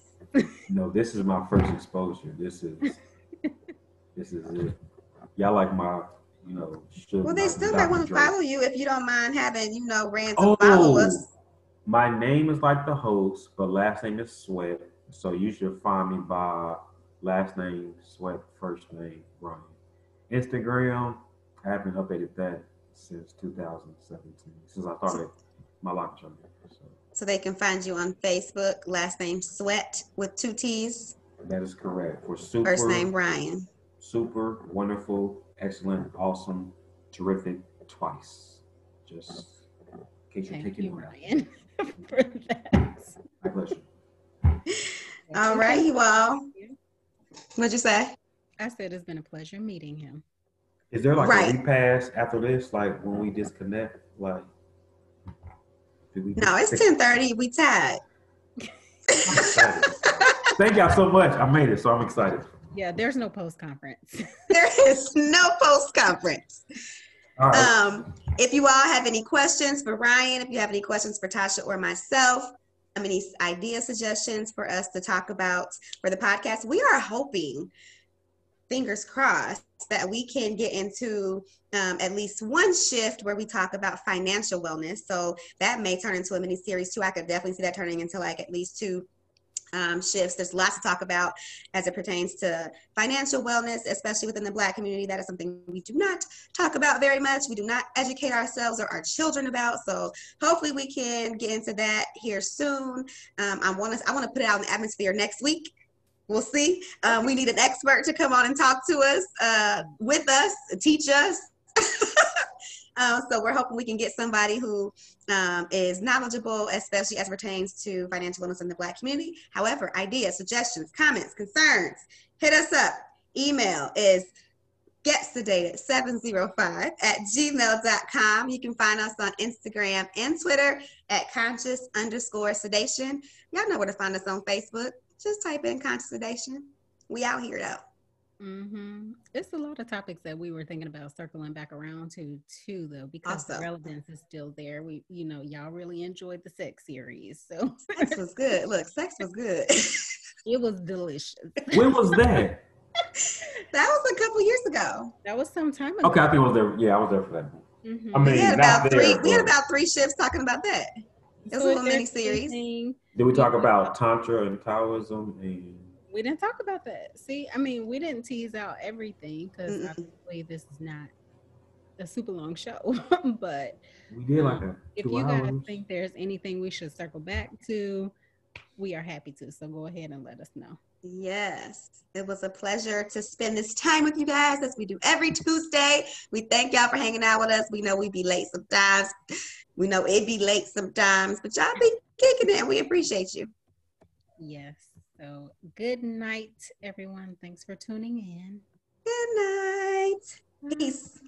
No, this is my first exposure. This is [laughs] this is it. Y'all like my, you know, should Well, they still might want to follow you if you don't mind having, you know, random to Oh, follow us. my name is like the host, but last name is Sweat. So you should find me by last name Sweat, first name Ryan. Instagram, I haven't updated that since 2017, since I started my life journey. So So they can find you on Facebook, last name Sweat with two T's, that is correct. For super, first name Ryan. super, wonderful, excellent, awesome, terrific, twice. Just in case you're Thank taking you. Ryan, [laughs] for that. God bless you. All right, you all. What'd you say? I said it's been a pleasure meeting him. Is there like Right. a repass after this? Like when we disconnect? Like, do we? No, it's 1030. We tied. Thank y'all so much. I made it, so I'm excited. Yeah, there's no post conference. [laughs] there is no post conference. All right. Um, if you all have any questions for Ryan, if you have any questions for Tasha or myself, um, any idea suggestions for us to talk about for the podcast, we are hoping, fingers crossed, that we can get into um, at least one shift where we talk about financial wellness. So that may turn into a mini series too. I could definitely see that turning into like at least two um, shifts. There's lots to talk about as it pertains to financial wellness, especially within the Black community. That is something we do not talk about very much. We do not educate ourselves or our children about. So hopefully we can get into that here soon. Um, I want to I want to put it out in the atmosphere next week. We'll see. Um, we need an expert to come on and talk to us, uh, with us, teach us. um, [laughs] so we're hoping we can get somebody who um, is knowledgeable, especially as pertains to financial wellness in the Black community. However, ideas, suggestions, comments, concerns, hit us up. Email is getsedated705 at gmail.com. You can find us on Instagram and Twitter at conscious underscore sedation. Y'all know where to find us on Facebook. Just type in conscious sedation. We out here though. Mm-hmm. It's a lot of topics that we were thinking about circling back around to too, though, because the relevance is still there. We, you know, y'all really enjoyed the sex series, so Sex was good. Look, sex was good. [laughs] it was delicious. when was that? [laughs] that was a couple years ago. That was some time ago. Okay, I think I was there. Yeah, I was there for that. Mhm. I mean, We had not about there, three. We had about three shifts talking about that. It was a So if little mini-series. Did we talk about tantra and Taoism and? we didn't talk about that. See, I mean, we didn't tease out everything because obviously this is not a super long show. [laughs] but we did like a if you guys think there's anything we should circle back to, we are happy to. So go ahead and let us know. Yes, it was a pleasure to spend this time with you guys as we do every Tuesday. We thank y'all for hanging out with us. We know we be late sometimes. We know it be late sometimes, but y'all be kicking it and we appreciate you. Yes. So good night, everyone. Thanks for tuning in. Good night. Peace.